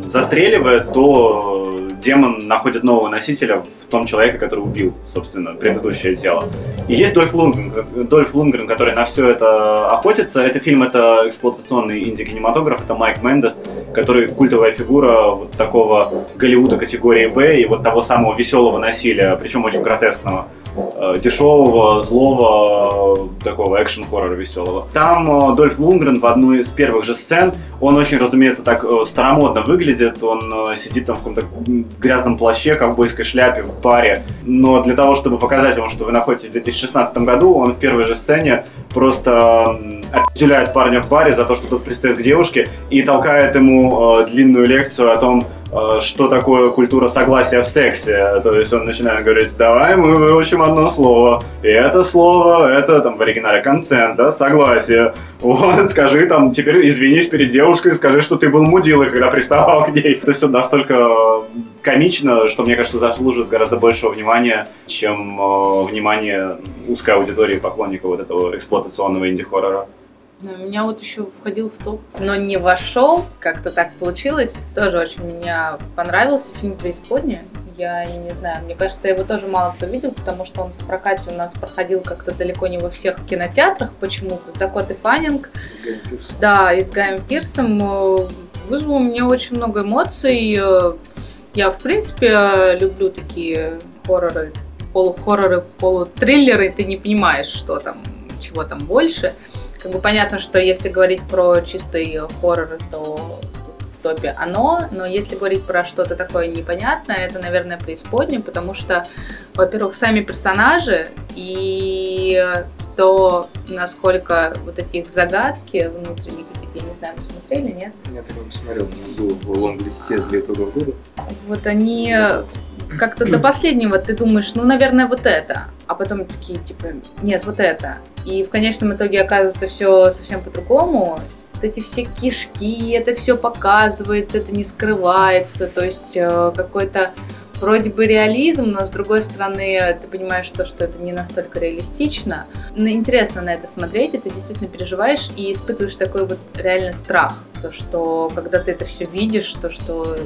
застреливает, то демон находит нового носителя в том человеке, который убил, собственно, предыдущее тело. И есть Дольф Лунгрен, Дольф Лунгрен, который на все это охотится. Это фильм, это эксплуатационный инди-кинематограф, это Майк Мендес, который культовая фигура вот такого Голливуда категории Б и вот того самого веселого насилия, причем очень гротескного дешевого, злого, э, такого экшен-хоррора веселого. Там э, Дольф Лунгрен в одну из первых же сцен, он очень, разумеется, так э, старомодно выглядит, он э, сидит там в каком-то грязном плаще, ковбойской шляпе в баре, но для того, чтобы показать вам, что вы находитесь в 2016 году, он в первой же сцене просто м, определяет парня в баре за то, что тот пристает к девушке и толкает ему э, длинную лекцию о том, э, что такое культура согласия в сексе. То есть он начинает говорить, давай мы выучим одно слово. И это слово, это там в оригинале консент, да, согласие. Вот, [laughs] скажи там, теперь извинись перед девушкой, скажи, что ты был мудилой, когда приставал к ней. Это все настолько э, комично, что, мне кажется, заслуживает гораздо большего внимания, чем э, внимание узкой аудитории поклонников вот этого эксплуатационного инди-хоррора. У меня вот еще входил в топ, но не вошел, как-то так получилось. Тоже очень мне понравился фильм «Преисподняя». Я не знаю, мне кажется, его тоже мало кто видел, потому что он в прокате у нас проходил как-то далеко не во всех кинотеатрах почему-то. Дакота Фаннинг, да, и с Гаем Пирсом э, вызвал у меня очень много эмоций. Э, Я, в принципе, э, люблю такие хорроры, полухорроры, полутриллеры. Ты не понимаешь, что там, чего там больше. Как бы понятно, что если говорить про чистый хоррор, то в топе оно, но если говорить про что-то такое непонятное, это, наверное, преисподнее, потому что, во-первых, сами персонажи и то, насколько вот эти их загадки внутренние какие-то, я не знаю, вы смотрели, нет? Я такой посмотрел, был в лонг-листе для этого года. Вот они как-то до последнего ты думаешь, ну, наверное, вот это. А потом такие, типа, нет, вот это. И в конечном итоге оказывается все совсем по-другому. Вот эти все кишки, это все показывается, это не скрывается. То есть э, какой-то вроде бы реализм, но с другой стороны ты понимаешь то, что это не настолько реалистично. Но интересно на это смотреть, и ты действительно переживаешь и испытываешь такой вот реально страх. То, что когда ты это все видишь, то, что,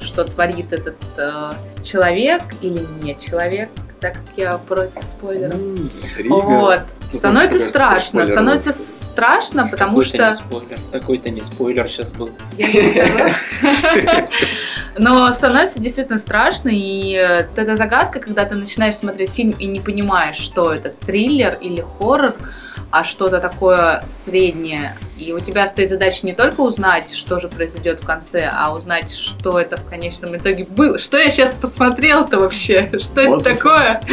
что творит этот э, человек или не человек, так как я против спойлеров. Интрига. Вот. Ну, Становится кажется, страшно. спойлер Становится будет. страшно, потому Такой-то что... не спойлер, такой-то не спойлер сейчас был. Я не сказала. [laughs] Но становится действительно страшно, и э, вот эта загадка, когда ты начинаешь смотреть фильм и не понимаешь, что это, триллер или хоррор, а что-то такое среднее. И у тебя стоит задача не только узнать, что же произойдет в конце, а узнать, что это в конечном итоге было. Что я сейчас посмотрел-то вообще? [laughs] Что Вот это такое? [laughs]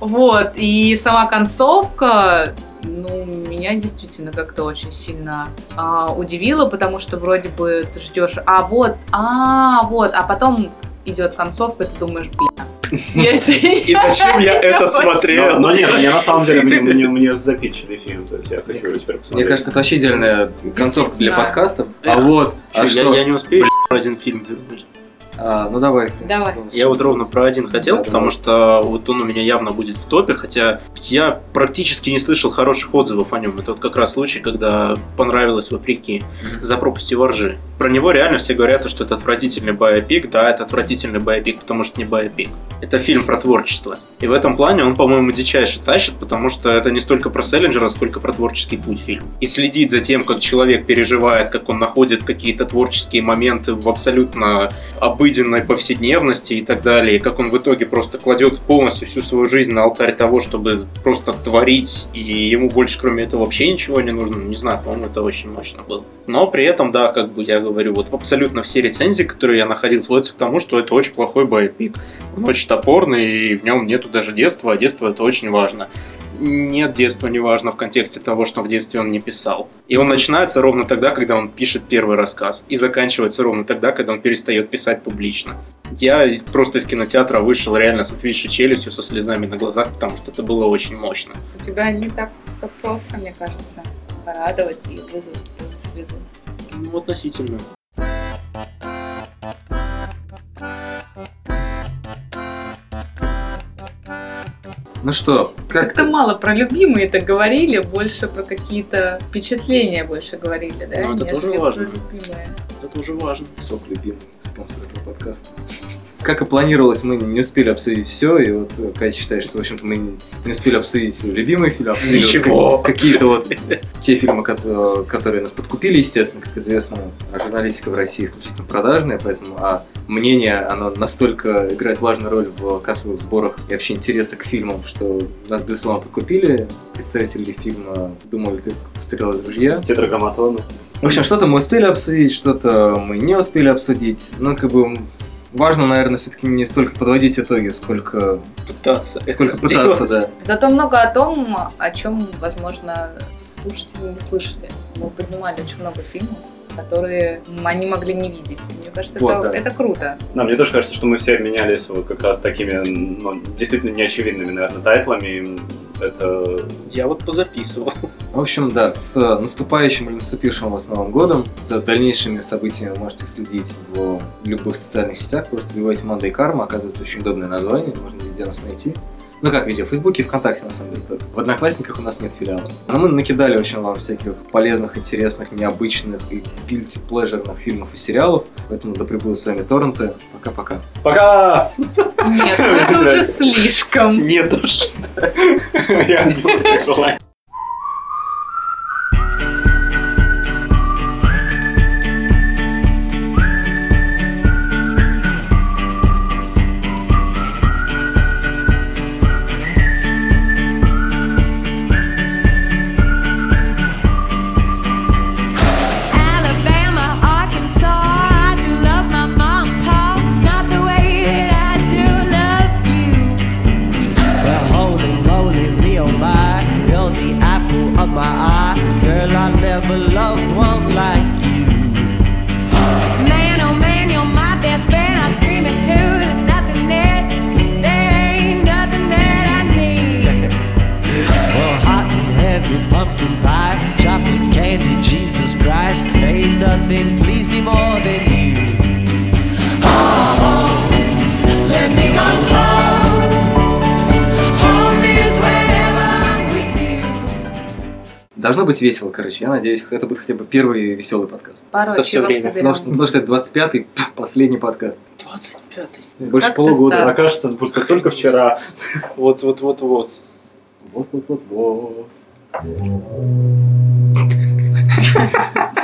Вот, и сама концовка, ну, меня действительно как-то очень сильно а, удивила, потому что вроде бы ты ждешь, а вот, а вот, а потом идет концовка, и ты думаешь, бля, [laughs] И зачем я это смотрел? но нет, я на самом деле [laughs] мне, запичили фильм, то есть я хочу его теперь посмотреть. Мне кажется, это вообще идеальная концовка для подкастов. А вот, а я, что? я не успею один фильм вернуть. А, ну давай. Давай. Я вот ровно про один хотел, Да, потому что вот он у меня явно будет в топе, хотя я практически не слышал хороших отзывов о нем. Это вот как раз случай, когда понравилось вопреки «За пропастью во ржи». Про него реально все говорят, что это отвратительный байопик. Да, это отвратительный байопик, потому что не байопик. Это фильм про творчество. И в этом плане он, по-моему, дичайше тащит, потому что это не столько про Селлинджера, сколько про творческий путь фильма. И следить за тем, как человек переживает, как он находит какие-то творческие моменты в абсолютно обыденной повседневности и так далее, и как он в итоге просто кладет полностью всю свою жизнь на алтарь того, чтобы просто творить, и ему больше кроме этого вообще ничего не нужно, не знаю, по-моему, это очень мощно было. Но при этом, да, как бы я говорю, вот абсолютно все рецензии, которые я находил, сводятся к тому, что это очень плохой байопик. Он очень топорный, и в нем нету даже детства, а детство это очень важно. Нет, детства не важно в контексте того, что в детстве он не писал. И он начинается ровно тогда, когда он пишет первый рассказ. И заканчивается ровно тогда, когда он перестает писать публично. Я просто из кинотеатра вышел реально с отвисшей челюстью, со слезами на глазах, потому что это было очень мощно. У тебя не так, так просто, мне кажется, порадовать и вызвать эту слезу. Ну, относительно. Ну что, как Как-то мало про любимые это говорили, больше про какие-то впечатления больше говорили, да? Ну, это тоже важно. любимые. Это тоже важно. сок любимый спонсор этого подкаста. Как и планировалось, мы не успели обсудить все, и вот э, Катя считает, что, в общем-то, мы не успели обсудить любимые фильмы, обсудили вот Ничего. как- [laughs] какие-то вот те фильмы, кото- которые нас подкупили, естественно, как известно, а журналистика в России исключительно продажная, поэтому а мнение, оно настолько играет важную роль в кассовых сборах и вообще интереса к фильмам, что нас, безусловно, подкупили. Представители фильма думали, ты стрелял из ружья. Тетраграмматоны. В общем, что-то мы успели обсудить, что-то мы не успели обсудить. Ну, как бы важно, наверное, все-таки не столько подводить итоги, сколько, Пытаться. это сколько сделать. пытаться, да. Зато много о том, о чем, возможно, слушатели не слышали. Мы поднимали очень много фильмов, которые они могли не видеть. Мне кажется, Вот, это, да. это круто. Да, мне тоже кажется, что мы все обменялись вот как раз такими, ну, действительно неочевидными, наверное, тайтлами. Это Я вот позаписывал. В общем, да, с наступающим или наступившим вас Новым годом, за дальнейшими событиями вы можете следить в любых социальных сетях, просто вбивайте Манда и Карма, оказывается очень удобное название, можно везде нас найти. Ну как везде, в Фейсбуке и ВКонтакте на самом деле только. В Одноклассниках у нас нет филиала. Но мы накидали очень вам всяких полезных, интересных, необычных и guilty pleasure фильмов и сериалов. Поэтому да пребудут с вами торренты. Пока-пока. Пока! Нет, ну [laughs] это уже слишком. Нет уж. [laughs] Я не услышал. Быть весело, короче. Я надеюсь, это будет хотя бы первый веселый подкаст. Пару За ачивок время. Потому что, потому что это 25-й [laughs] последний подкаст. 25-й. Больше Как полугода. А кажется, будет только вчера. Вот, вот, вот, вот. Вот-вот-вот-вот. [laughs]